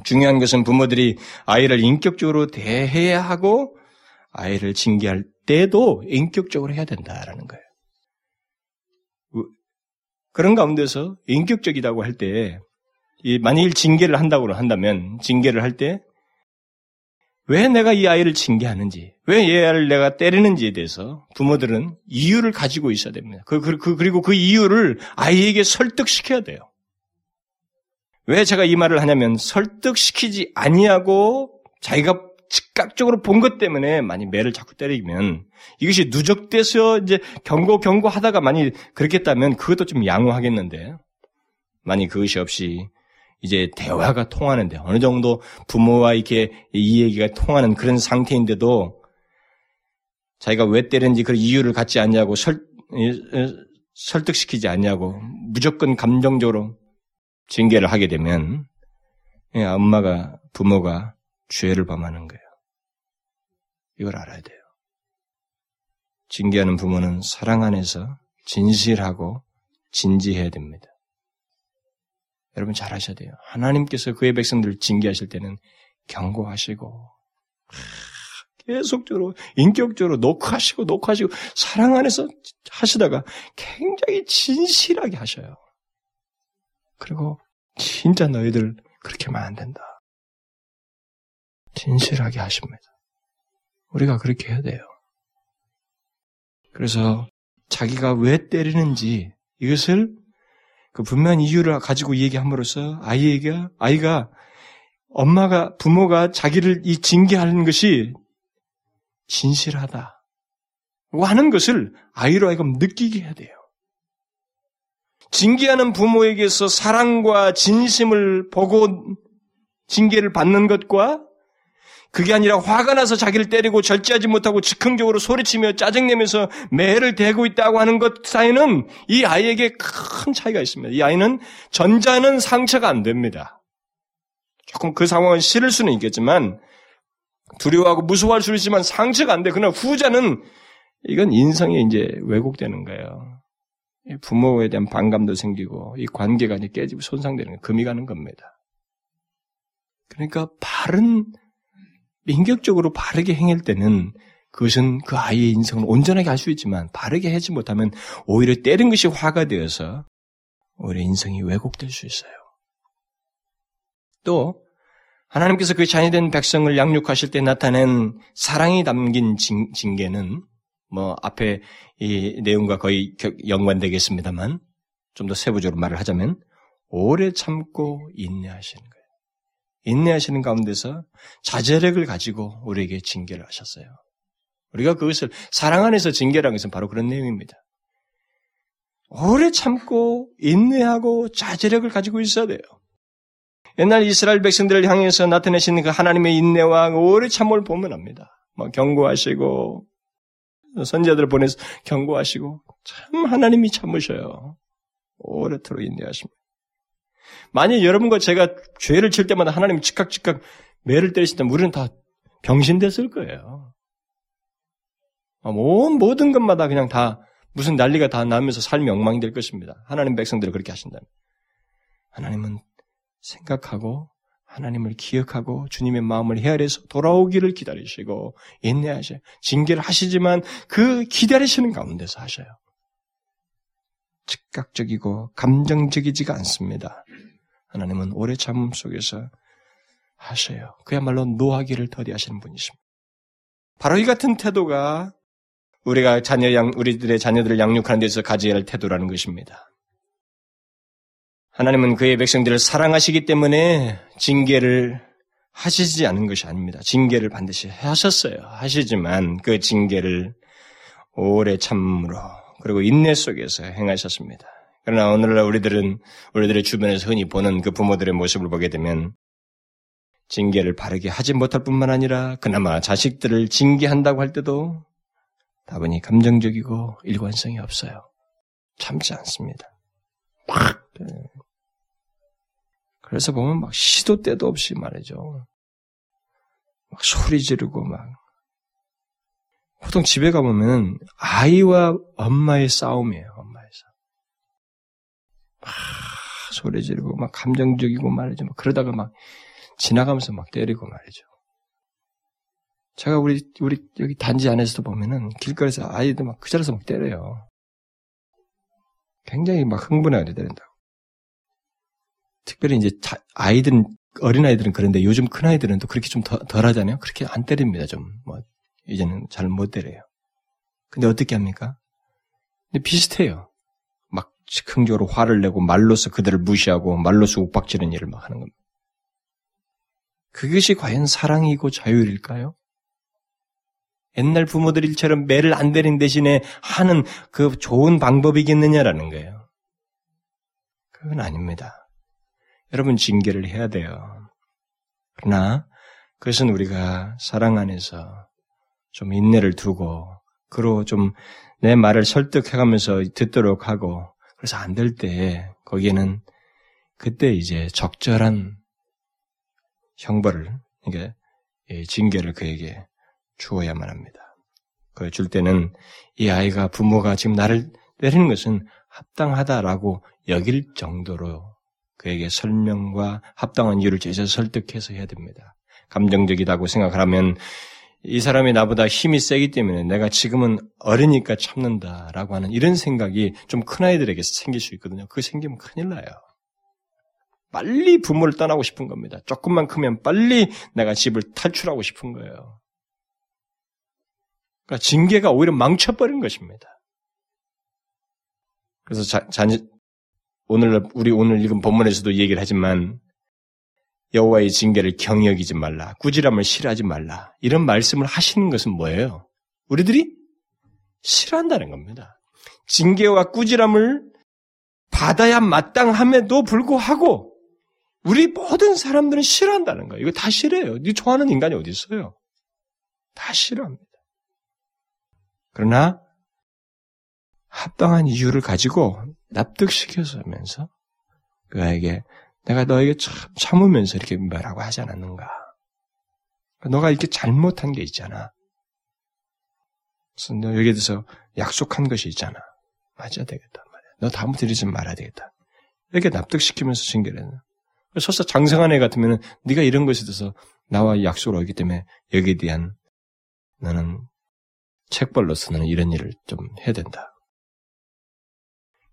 중요한 것은 부모들이 아이를 인격적으로 대해야 하고 아이를 징계할 때도 인격적으로 해야 된다라는 거예요. 그런 가운데서 인격적이라고 할 때, 만일 징계를 한다고 한다면, 징계를 할 때 왜 내가 이 아이를 징계하는지, 왜 이 아이를 내가 때리는지에 대해서 부모들은 이유를 가지고 있어야 됩니다. 그, 그, 그, 그리고 그 이유를 아이에게 설득시켜야 돼요. 왜 제가 이 말을 하냐면 설득시키지 아니하고 자기가 즉각적으로 본 것 때문에 많이 매를 자꾸 때리면 이것이 누적돼서 이제 경고 경고 하다가 많이 그렇겠다면 그것도 좀 양호하겠는데 만약 그것이 없이 이제 대화가 통하는데 어느 정도 부모와 이렇게 이 얘기가 통하는 그런 상태인데도 자기가 왜 때렸는지 그 이유를 갖지 않냐고 설, 설득시키지 않냐고 무조건 감정적으로 징계를 하게 되면 예, 엄마가 부모가 죄를 범하는 거예요. 이걸 알아야 돼요. 징계하는 부모는 사랑 안에서 진실하고 진지해야 됩니다. 여러분 잘 하셔야 돼요. 하나님께서 그의 백성들을 징계하실 때는 경고하시고 계속적으로 인격적으로 녹화하시고 녹화하시고 사랑 안에서 하시다가 굉장히 진실하게 하셔요. 그리고 진짜 너희들 그렇게 하면 안 된다. 진실하게 하십니다. 우리가 그렇게 해야 돼요. 그래서 자기가 왜 때리는지 이것을 그 분명한 이유를 가지고 얘기함으로써 아이에게 아이가 엄마가 부모가 자기를 이 징계하는 것이 진실하다. 하는 것을 아이로 하여금 느끼게 해야 돼요. 징계하는 부모에게서 사랑과 진심을 보고 징계를 받는 것과 그게 아니라 화가 나서 자기를 때리고 절제하지 못하고 즉흥적으로 소리치며 짜증내면서 매를 대고 있다고 하는 것 사이는 이 아이에게 큰 차이가 있습니다. 이 아이는 전자는 상처가 안 됩니다. 조금 그 상황은 싫을 수는 있겠지만 두려워하고 무서워할 수는 있지만 상처가 안 돼. 그러나 후자는 이건 인성이 이제 왜곡되는 거예요. 부모에 대한 반감도 생기고 이 관계가 이제 깨지고 손상되는 거 금이 가는 겁니다. 그러니까 바른 인격적으로 바르게 행할 때는 그것은 그 아이의 인생을 온전하게 할 수 있지만 바르게 하지 못하면 오히려 때린 것이 화가 되어서 오히려 인생이 왜곡될 수 있어요. 또 하나님께서 그 자녀된 백성을 양육하실 때 나타낸 사랑이 담긴 징, 징계는 뭐 앞에 이 내용과 거의 연관되겠습니다만 좀 더 세부적으로 말을 하자면 오래 참고 인내하시는 거예요. 인내하시는 가운데서 자제력을 가지고 우리에게 징계를 하셨어요. 우리가 그것을 사랑 안에서 징계라는 것은 바로 그런 내용입니다. 오래 참고 인내하고 자제력을 가지고 있어야 돼요. 옛날 이스라엘 백성들을 향해서 나타내신 그 하나님의 인내와 오래 참을 보면 합니다. 뭐 경고하시고 선자들을 보내서 경고하시고 참 하나님이 참으셔요. 오래도록 인내하십니다. 만약 여러분과 제가 죄를 칠 때마다 하나님이 즉각 즉각 매를 때리시다면 우리는 다 병신됐을 거예요. 온 모든 것마다 그냥 다 무슨 난리가 다 나면서 삶이 엉망이 될 것입니다. 하나님 백성들을 그렇게 하신다면. 하나님은 생각하고 하나님을 기억하고 주님의 마음을 헤아려서 돌아오기를 기다리시고 인내하셔요. 징계를 하시지만 그 기다리시는 가운데서 하셔요. 즉각적이고 감정적이지가 않습니다. 하나님은 오래 참음 속에서 하셔요. 그야말로 노하기를 더디하시는 분이십니다. 바로 이 같은 태도가 우리가 자녀 양, 우리들의 자녀들을 양육하는 데서 가져야 할 태도라는 것입니다. 하나님은 그의 백성들을 사랑하시기 때문에 징계를 하시지 않은 것이 아닙니다. 징계를 반드시 하셨어요. 하시지만 그 징계를 오래 참으로 그리고 인내 속에서 행하셨습니다. 그러나 오늘날 우리들은 우리들의 주변에서 흔히 보는 그 부모들의 모습을 보게 되면 징계를 바르게 하지 못할 뿐만 아니라 그나마 자식들을 징계한다고 할 때도 다분히 감정적이고 일관성이 없어요. 참지 않습니다. 막 그래서 보면 막 시도 때도 없이 말이죠. 막 소리 지르고 막 보통 집에 가보면 아이와 엄마의 싸움이에요. 막 소리 지르고 막 감정적이고 말이죠. 막 그러다가 막 지나가면서 막 때리고 말이죠. 제가 우리 우리 여기 단지 안에서도 보면은 길거리에서 아이들 막 그 자리에서 막 때려요. 굉장히 막 흥분하게 때린다고. 특별히 이제 아이들은 어린 아이들은 그런데 요즘 큰 아이들은 또 그렇게 좀 덜, 덜 하잖아요. 그렇게 안 때립니다. 좀 뭐 이제는 잘 못 때려요. 근데 어떻게 합니까? 근데 비슷해요. 막 즉흥적으로 화를 내고 말로서 그들을 무시하고 말로서 욱박지는 일을 막 하는 겁니다. 그것이 과연 사랑이고 자유일까요? 옛날 부모들 일처럼 매를 안 때린 대신에 하는 그 좋은 방법이겠느냐라는 거예요. 그건 아닙니다. 여러분 징계를 해야 돼요. 그러나 그것은 우리가 사랑 안에서 좀 인내를 두고 그로 좀 내 말을 설득해가면서 듣도록 하고 그래서 안 될 때 거기에는 그때 이제 적절한 형벌을 이게 징계를 그에게 주어야만 합니다. 그 줄 때는 이 아이가 부모가 지금 나를 때리는 것은 합당하다라고 여길 정도로 그에게 설명과 합당한 이유를 제시해서 설득해서 해야 됩니다. 감정적이다고 생각하면 이 사람이 나보다 힘이 세기 때문에 내가 지금은 어리니까 참는다라고 하는 이런 생각이 좀 큰 아이들에게 생길 수 있거든요. 그거 생기면 큰일 나요. 빨리 부모를 떠나고 싶은 겁니다. 조금만 크면 빨리 내가 집을 탈출하고 싶은 거예요. 그러니까 징계가 오히려 망쳐버린 것입니다. 그래서 자, 자, 오늘 우리 오늘 읽은 본문에서도 얘기를 하지만 여호와의 징계를 경여기지 말라, 꾸지람을 싫어하지 말라 이런 말씀을 하시는 것은 뭐예요? 우리들이 싫어한다는 겁니다. 징계와 꾸지람을 받아야 마땅함에도 불구하고 우리 모든 사람들은 싫어한다는 거예요. 이거 다 싫어요. 네 좋아하는 인간이 어디 있어요? 다 싫어합니다. 그러나 합당한 이유를 가지고 납득시켜서면서 그에게 내가 너에게 참 참으면서 이렇게 말하고 하지 않았는가? 너가 이렇게 잘못한 게 있잖아. 그래서 너 여기에 대해서 약속한 것이 있잖아. 맞아야 되겠단 말이야. 너 다음부터 이러지 말아야 되겠다. 이렇게 납득시키면서 징계를 해요. 설사 장성한 애 같으면 네가 이런 것에 대해서 나와 약속을 하기 때문에 여기에 대한 나는 책벌로서 는 이런 일을 좀 해야 된다.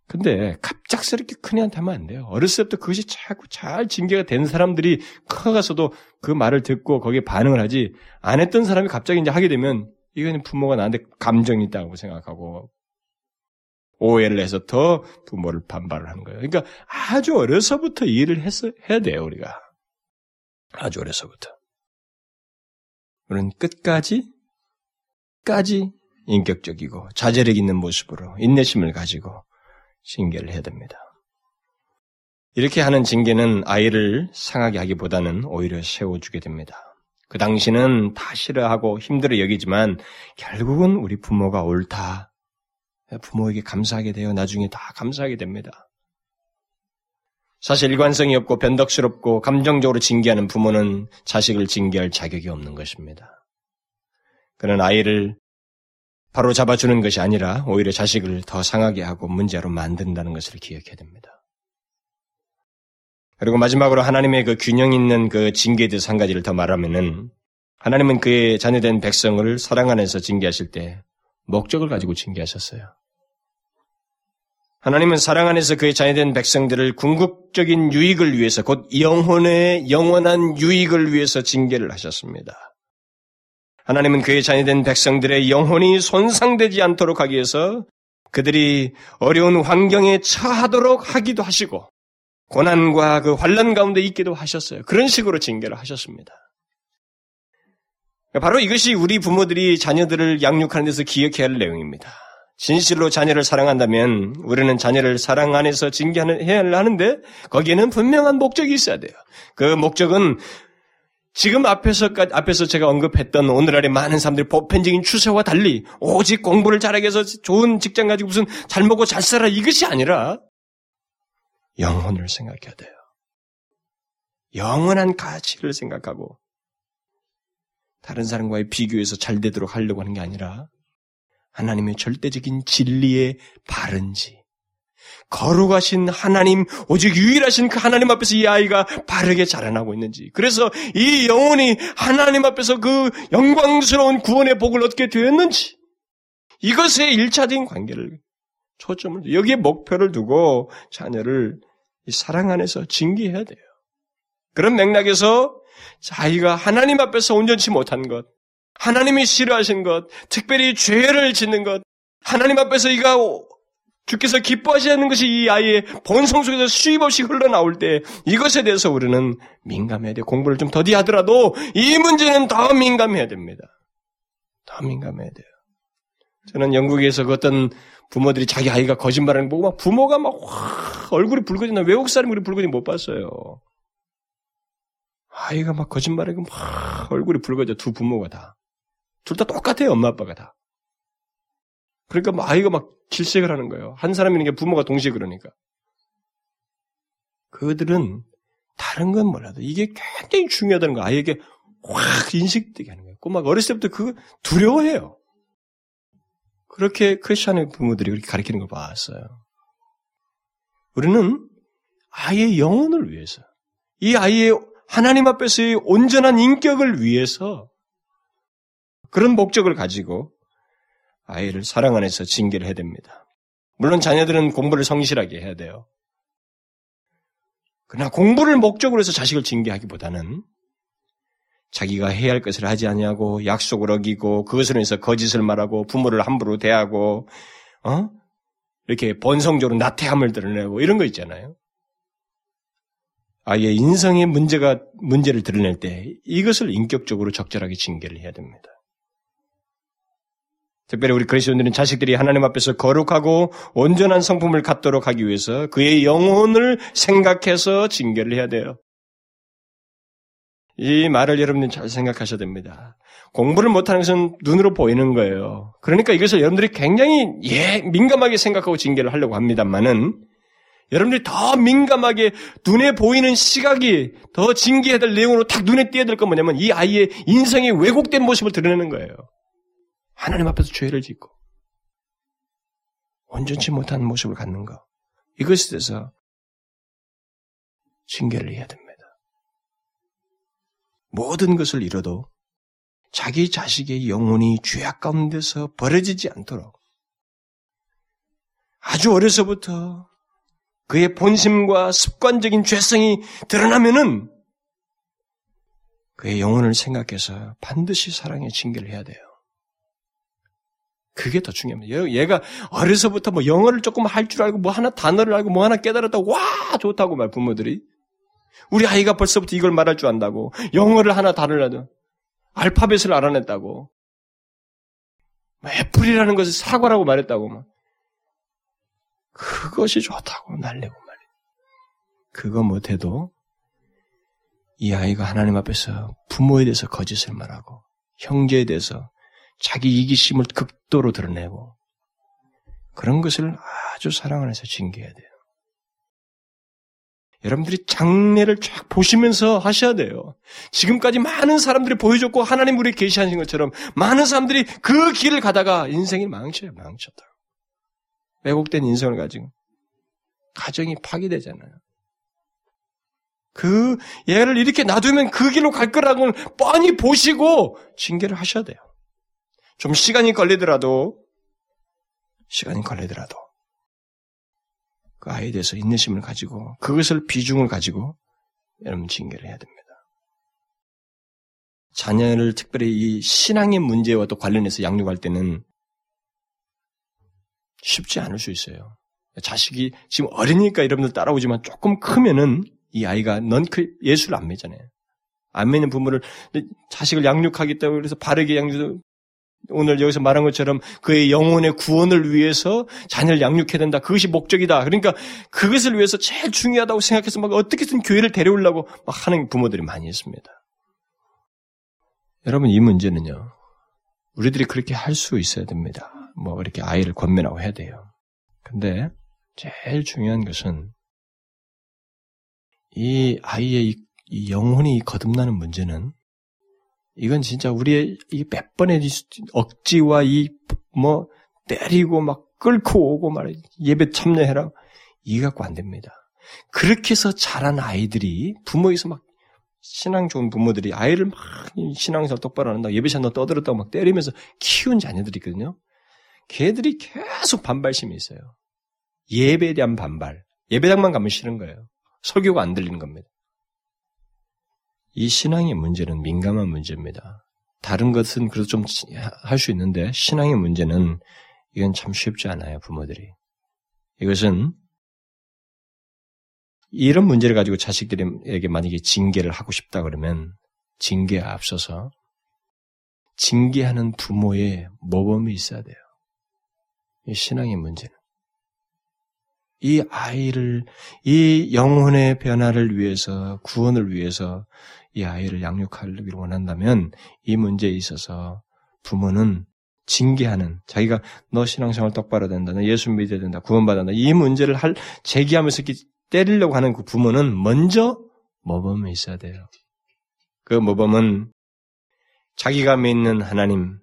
근데 갑작스럽게 큰 애한테 하면 안 돼요. 어렸을 때부터 그것이 자꾸 잘 징계가 된 사람들이 커가서도 그 말을 듣고 거기에 반응을 하지 안 했던 사람이 갑자기 이제 하게 되면 이거는 부모가 나한테 감정이 있다고 생각하고 오해를 해서 더 부모를 반발을 하는 거예요. 그러니까 아주 어려서부터 일을 했어, 해야 돼요, 우리가. 아주 어려서부터. 우리는 끝까지, 끝까지 인격적이고 자제력 있는 모습으로 인내심을 가지고 징계를 해야 됩니다. 이렇게 하는 징계는 아이를 상하게 하기보다는 오히려 세워주게 됩니다. 그 당시는 다 싫어하고 힘들어 여기지만 결국은 우리 부모가 옳다. 부모에게 감사하게 되어 나중에 다 감사하게 됩니다. 사실 일관성이 없고 변덕스럽고 감정적으로 징계하는 부모는 자식을 징계할 자격이 없는 것입니다. 그는 아이를 바로 잡아주는 것이 아니라 오히려 자식을 더 상하게 하고 문제로 만든다는 것을 기억해야 됩니다. 그리고 마지막으로 하나님의 그 균형 있는 그 징계에 대해서 한 가지를 더 말하면은 하나님은 그의 자녀된 백성을 사랑 안에서 징계하실 때 목적을 가지고 징계하셨어요. 하나님은 사랑 안에서 그의 자녀된 백성들을 궁극적인 유익을 위해서 곧 영혼의 영원한 유익을 위해서 징계를 하셨습니다. 하나님은 그의 자녀 된 백성들의 영혼이 손상되지 않도록 하기 위해서 그들이 어려운 환경에 처하도록 하기도 하시고 고난과 그 환란 가운데 있기도 하셨어요. 그런 식으로 징계를 하셨습니다. 바로 이것이 우리 부모들이 자녀들을 양육하는 데서 기억해야 할 내용입니다. 진실로 자녀를 사랑한다면 우리는 자녀를 사랑 안에서 징계해야 하는데 거기에는 분명한 목적이 있어야 돼요. 그 목적은 지금 앞에서, 앞에서 제가 언급했던 오늘날의 많은 사람들이 보편적인 추세와 달리 오직 공부를 잘하게 해서 좋은 직장 가지고 무슨 잘 먹고 잘 살아 이것이 아니라 영혼을 생각해야 돼요. 영원한 가치를 생각하고 다른 사람과의 비교해서 잘 되도록 하려고 하는 게 아니라 하나님의 절대적인 진리의 바른지 거룩하신 하나님, 오직 유일하신 그 하나님 앞에서 이 아이가 바르게 자라나고 있는지. 그래서 이 영혼이 하나님 앞에서 그 영광스러운 구원의 복을 얻게 되었는지. 이것에 일차적인 관계를 초점을, 여기에 목표를 두고 자녀를 사랑 안에서 징계해야 돼요. 그런 맥락에서 자기가 하나님 앞에서 온전치 못한 것, 하나님이 싫어하신 것, 특별히 죄를 짓는 것, 하나님 앞에서 이가 주께서 기뻐하시는 것이 이 아이의 본성 속에서 수입 없이 흘러나올 때 이것에 대해서 우리는 민감해야 돼. 공부를 좀 더디 하더라도 이 문제는 더 민감해야 됩니다. 더 민감해야 돼요. 저는 영국에서 그 어떤 부모들이 자기 아이가 거짓말하는 거 보고 막 부모가 막확 얼굴이 붉어진다. 외국 사람이 우리 붉어진 못 봤어요. 아이가 막 거짓말하고 막 얼굴이 붉어져. 두 부모가 다. 둘 다 똑같아요. 엄마 아빠가 다. 그러니까 뭐 아이가 막 질색을 하는 거예요. 한 사람이 있는 게 부모가 동시에 그러니까. 그들은 다른 건 몰라도 이게 굉장히 중요하다는 거 아이에게 확 인식되게 하는 거예요. 꼬마가 어렸을 때부터 그 두려워해요. 그렇게 크리스천의 부모들이 그렇게 가르치는 걸 봤어요. 우리는 아이의 영혼을 위해서, 이 아이의 하나님 앞에서의 온전한 인격을 위해서 그런 목적을 가지고 아이를 사랑 안에서 징계를 해야 됩니다. 물론 자녀들은 공부를 성실하게 해야 돼요. 그러나 공부를 목적으로 해서 자식을 징계하기보다는 자기가 해야 할 것을 하지 아니하고 약속을 어기고 그것으로 인해서 거짓을 말하고 부모를 함부로 대하고 어? 이렇게 본성적으로 나태함을 드러내고 이런 거 있잖아요. 아이의 인성의 문제가 문제를 드러낼 때 이것을 인격적으로 적절하게 징계를 해야 됩니다. 특별히 우리 그리스도인들은 자식들이 하나님 앞에서 거룩하고 온전한 성품을 갖도록 하기 위해서 그의 영혼을 생각해서 징계를 해야 돼요. 이 말을 여러분들 잘 생각하셔야 됩니다. 공부를 못하는 것은 눈으로 보이는 거예요. 그러니까 이것을 여러분들이 굉장히 예, 민감하게 생각하고 징계를 하려고 합니다만은 여러분들이 더 민감하게 눈에 보이는 시각이 더 징계해야 될 내용으로 딱 눈에 띄어야 될 건 뭐냐면 이 아이의 인성이 왜곡된 모습을 드러내는 거예요. 하나님 앞에서 죄를 짓고 온전치 못한 모습을 갖는 것. 이것에 대해서 징계를 해야 됩니다. 모든 것을 잃어도 자기 자식의 영혼이 죄악 가운데서 버려지지 않도록 아주 어려서부터 그의 본심과 습관적인 죄성이 드러나면은 그의 영혼을 생각해서 반드시 사랑의 징계를 해야 돼요. 그게 더 중요합니다. 얘가 어려서부터 뭐 영어를 조금 할 줄 알고 뭐 하나 단어를 알고 뭐 하나 깨달았다고 와! 좋다고 말 부모들이. 우리 아이가 벌써부터 이걸 말할 줄 안다고. 영어를 하나 다르라도 알파벳을 알아냈다고. 뭐 애플이라는 것을 사과라고 말했다고 막. 그것이 좋다고 날리고 말이에요. 그거 못해도 이 아이가 하나님 앞에서 부모에 대해서 거짓을 말하고 형제에 대해서 자기 이기심을 극도로 드러내고 그런 것을 아주 사랑을 해서 징계해야 돼요. 여러분들이 장례를 쫙 보시면서 하셔야 돼요. 지금까지 많은 사람들이 보여줬고 하나님 우리 계시하신 것처럼 많은 사람들이 그 길을 가다가 인생이 망쳐요, 망쳤다. 왜곡된 인생을 가지고 가정이 파괴되잖아요. 그 얘를 이렇게 놔두면 그 길로 갈 거라고 뻔히 보시고 징계를 하셔야 돼요. 좀 시간이 걸리더라도 시간이 걸리더라도 그 아이에 대해서 인내심을 가지고 그것을 비중을 가지고 여러분 징계를 해야 됩니다. 자녀를 특별히 이 신앙의 문제와 또 관련해서 양육할 때는 쉽지 않을 수 있어요. 자식이 지금 어리니까 여러분들 따라오지만 조금 크면은 이 아이가 넌그 예수를 안 믿잖아요. 안 믿는 부모를 자식을 양육하겠다고 그래서 바르게 양육 오늘 여기서 말한 것처럼 그의 영혼의 구원을 위해서 자녀를 양육해야 된다. 그것이 목적이다. 그러니까 그것을 위해서 제일 중요하다고 생각해서 막 어떻게든 교회를 데려오려고 막 하는 부모들이 많이 있습니다. 여러분 이 문제는요. 우리들이 그렇게 할 수 있어야 됩니다. 뭐 이렇게 아이를 권면하고 해야 돼요. 근데 제일 중요한 것은 이 아이의 이 영혼이 거듭나는 문제는 이건 진짜 우리의 이몇 번의 억지와 이 뭐 때리고 막 끌고 오고 말해 예배 참여해라 이 갖고 안 됩니다. 그렇게 해서 자란 아이들이 부모에서 막 신앙 좋은 부모들이 아이를 막 신앙생활 똑바로 한다 예배 찬다 떠들었다고 막 때리면서 키운 자녀들이 있거든요. 걔들이 계속 반발심이 있어요. 예배에 대한 반발. 예배당만 가면 싫은 거예요. 설교가 안 들리는 겁니다. 이 신앙의 문제는 민감한 문제입니다. 다른 것은 그래도 좀 할 수 있는데 신앙의 문제는 이건 참 쉽지 않아요, 부모들이. 이것은 이런 문제를 가지고 자식들에게 만약에 징계를 하고 싶다 그러면 징계에 앞서서 징계하는 부모의 모범이 있어야 돼요. 이 신앙의 문제는. 이 아이를, 이 영혼의 변화를 위해서, 구원을 위해서 이 아이를 양육하기를 원한다면 이 문제에 있어서 부모는 징계하는 자기가 너 신앙생활 똑바로 된다, 너 예수 믿어야 된다, 구원받아야 된다 이 문제를 할 제기하면서 때리려고 하는 그 부모는 먼저 모범에 있어야 돼요. 그 모범은 자기가 믿는 하나님,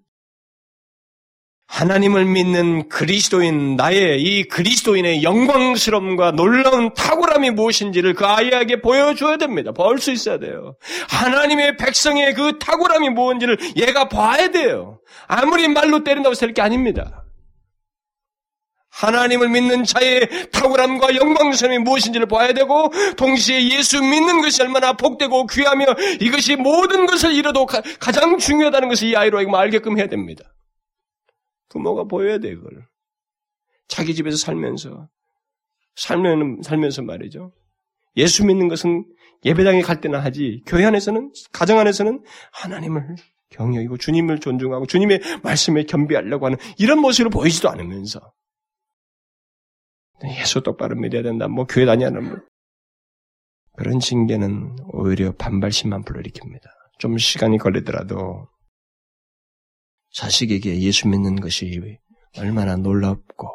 하나님을 믿는 그리스도인 나의 이 그리스도인의 영광스러움과 놀라운 탁월함이 무엇인지를 그 아이에게 보여줘야 됩니다. 볼 수 있어야 돼요. 하나님의 백성의 그 탁월함이 무엇인지를 얘가 봐야 돼요. 아무리 말로 때린다고 될 게 아닙니다. 하나님을 믿는 자의 탁월함과 영광스러움이 무엇인지를 봐야 되고 동시에 예수 믿는 것이 얼마나 복되고 귀하며 이것이 모든 것을 잃어도 가장 중요하다는 것을 이 아이로 알게끔 해야 됩니다. 부모가 보여야 돼, 그걸. 자기 집에서 살면서, 살면, 살면서 말이죠. 예수 믿는 것은 예배당에 갈 때나 하지, 교회 안에서는, 가정 안에서는 하나님을 경외하고 주님을 존중하고 주님의 말씀에 겸비하려고 하는 이런 모습을 보이지도 않으면서 예수 똑바로 믿어야 된다. 뭐 교회 다니는 뭐 그런 징계는 오히려 반발심만 불러일으킵니다. 좀 시간이 걸리더라도 자식에게 예수 믿는 것이 얼마나 놀랍고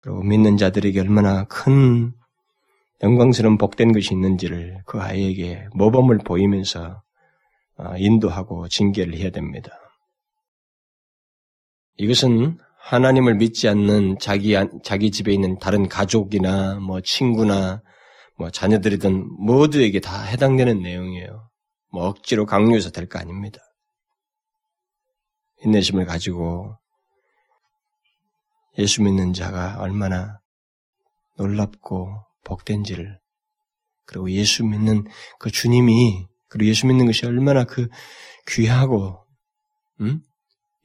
그리고 믿는 자들에게 얼마나 큰 영광스러운 복된 것이 있는지를 그 아이에게 모범을 보이면서 어, 인도하고 징계를 해야 됩니다. 이것은 하나님을 믿지 않는 자기, 자기 집에 있는 다른 가족이나 뭐 친구나 뭐 자녀들이든 모두에게 다 해당되는 내용이에요. 뭐 억지로 강요해서 될 거 아닙니다. 인내심을 가지고 예수 믿는 자가 얼마나 놀랍고 복된지를 그리고 예수 믿는 그 주님이 그리고 예수 믿는 것이 얼마나 그 귀하고 음?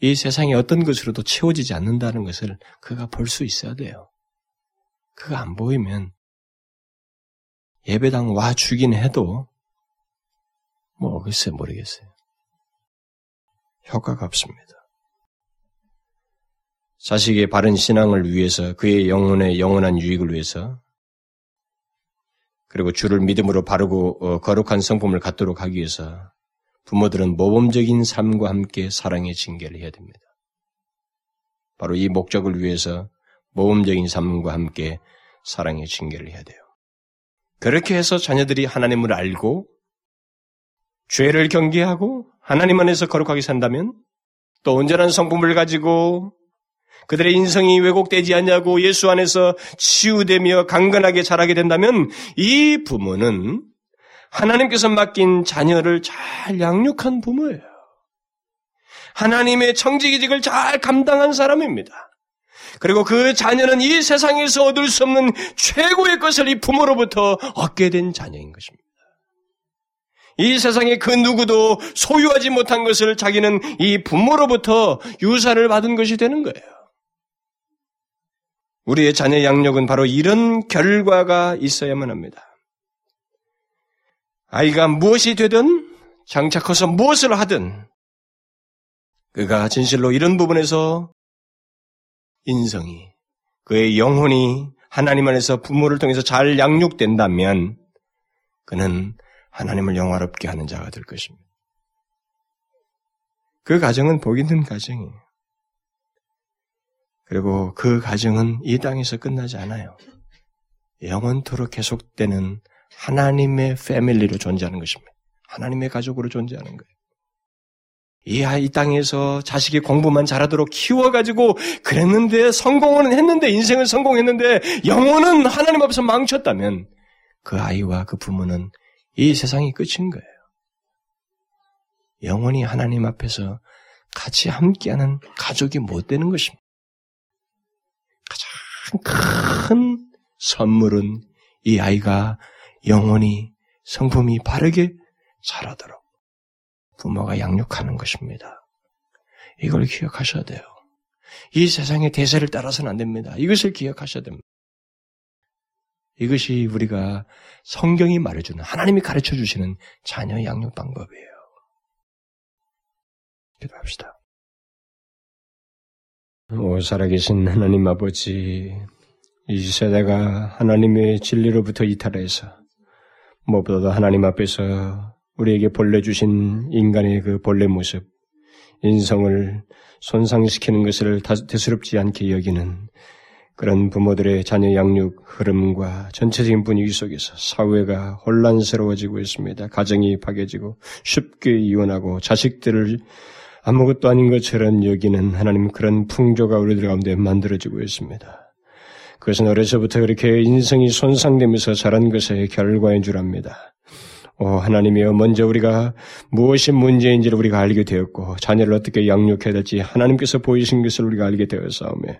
이 세상에 어떤 것으로도 채워지지 않는다는 것을 그가 볼 수 있어야 돼요. 그가 안 보이면 예배당 와 주긴 해도 뭐 글쎄 모르겠어요. 효과가 없습니다. 자식의 바른 신앙을 위해서 그의 영혼의 영원한 유익을 위해서 그리고 주를 믿음으로 바르고 어, 거룩한 성품을 갖도록 하기 위해서 부모들은 모범적인 삶과 함께 사랑의 징계를 해야 됩니다. 바로 이 목적을 위해서 모범적인 삶과 함께 사랑의 징계를 해야 돼요. 그렇게 해서 자녀들이 하나님을 알고 죄를 경계하고 하나님 안에서 거룩하게 산다면 또 온전한 성품을 가지고 그들의 인성이 왜곡되지 않냐고 예수 안에서 치유되며 강건하게 자라게 된다면 이 부모는 하나님께서 맡긴 자녀를 잘 양육한 부모예요. 하나님의 청지기직을 잘 감당한 사람입니다. 그리고 그 자녀는 이 세상에서 얻을 수 없는 최고의 것을 이 부모로부터 얻게 된 자녀인 것입니다. 이 세상에 그 누구도 소유하지 못한 것을 자기는 이 부모로부터 유산을 받은 것이 되는 거예요. 우리의 자녀 양육은 바로 이런 결과가 있어야만 합니다. 아이가 무엇이 되든 장차 커서 무엇을 하든 그가 진실로 이런 부분에서 인성이 그의 영혼이 하나님 안에서 부모를 통해서 잘 양육된다면 그는 하나님을 영화롭게 하는 자가 될 것입니다. 그 가정은 복 있는 가정이에요. 그리고 그 가정은 이 땅에서 끝나지 않아요. 영원토록 계속되는 하나님의 패밀리로 존재하는 것입니다. 하나님의 가족으로 존재하는 거예요. 이, 이 땅에서 자식이 공부만 잘하도록 키워가지고 그랬는데 성공은 했는데 인생을 성공했는데 영혼은 하나님 앞에서 망쳤다면 그 아이와 그 부모는 이 세상이 끝인 거예요. 영원히 하나님 앞에서 같이 함께하는 가족이 못 되는 것입니다. 가장 큰 선물은 이 아이가 영원히 성품이 바르게 자라도록 부모가 양육하는 것입니다. 이걸 기억하셔야 돼요. 이 세상의 대세를 따라서는 안 됩니다. 이것을 기억하셔야 됩니다. 이것이 우리가 성경이 말해주는 하나님이 가르쳐 주시는 자녀 양육 방법이에요. 기도합시다. 오 살아계신 하나님 아버지, 이 세대가 하나님의 진리로부터 이탈해서 무엇보다도 하나님 앞에서 우리에게 본래 주신 인간의 그 본래 모습, 인성을 손상시키는 것을 대수롭지 않게 여기는 그런 부모들의 자녀 양육 흐름과 전체적인 분위기 속에서 사회가 혼란스러워지고 있습니다. 가정이 파괴지고 쉽게 이혼하고 자식들을 아무것도 아닌 것처럼 여기는 하나님 그런 풍조가 우리들 가운데 만들어지고 있습니다. 그것은 어려서부터 그렇게 인성이 손상되면서 자란 것의 결과인 줄 압니다. 오, 하나님이여, 먼저 우리가 무엇이 문제인지를 우리가 알게 되었고, 자녀를 어떻게 양육해야 될지 하나님께서 보이신 것을 우리가 알게 되었사오며,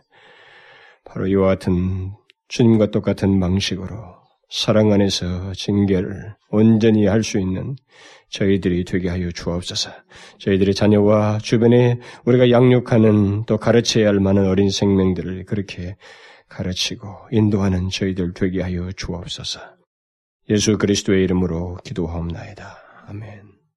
바로 이와 같은 주님과 똑같은 방식으로 사랑 안에서 징계를 온전히 할 수 있는 저희들이 되게 하여 주옵소서. 저희들의 자녀와 주변에 우리가 양육하는 또 가르쳐야 할 많은 어린 생명들을 그렇게 가르치고 인도하는 저희들 되게 하여 주옵소서. 예수 그리스도의 이름으로 기도하옵나이다. 아멘.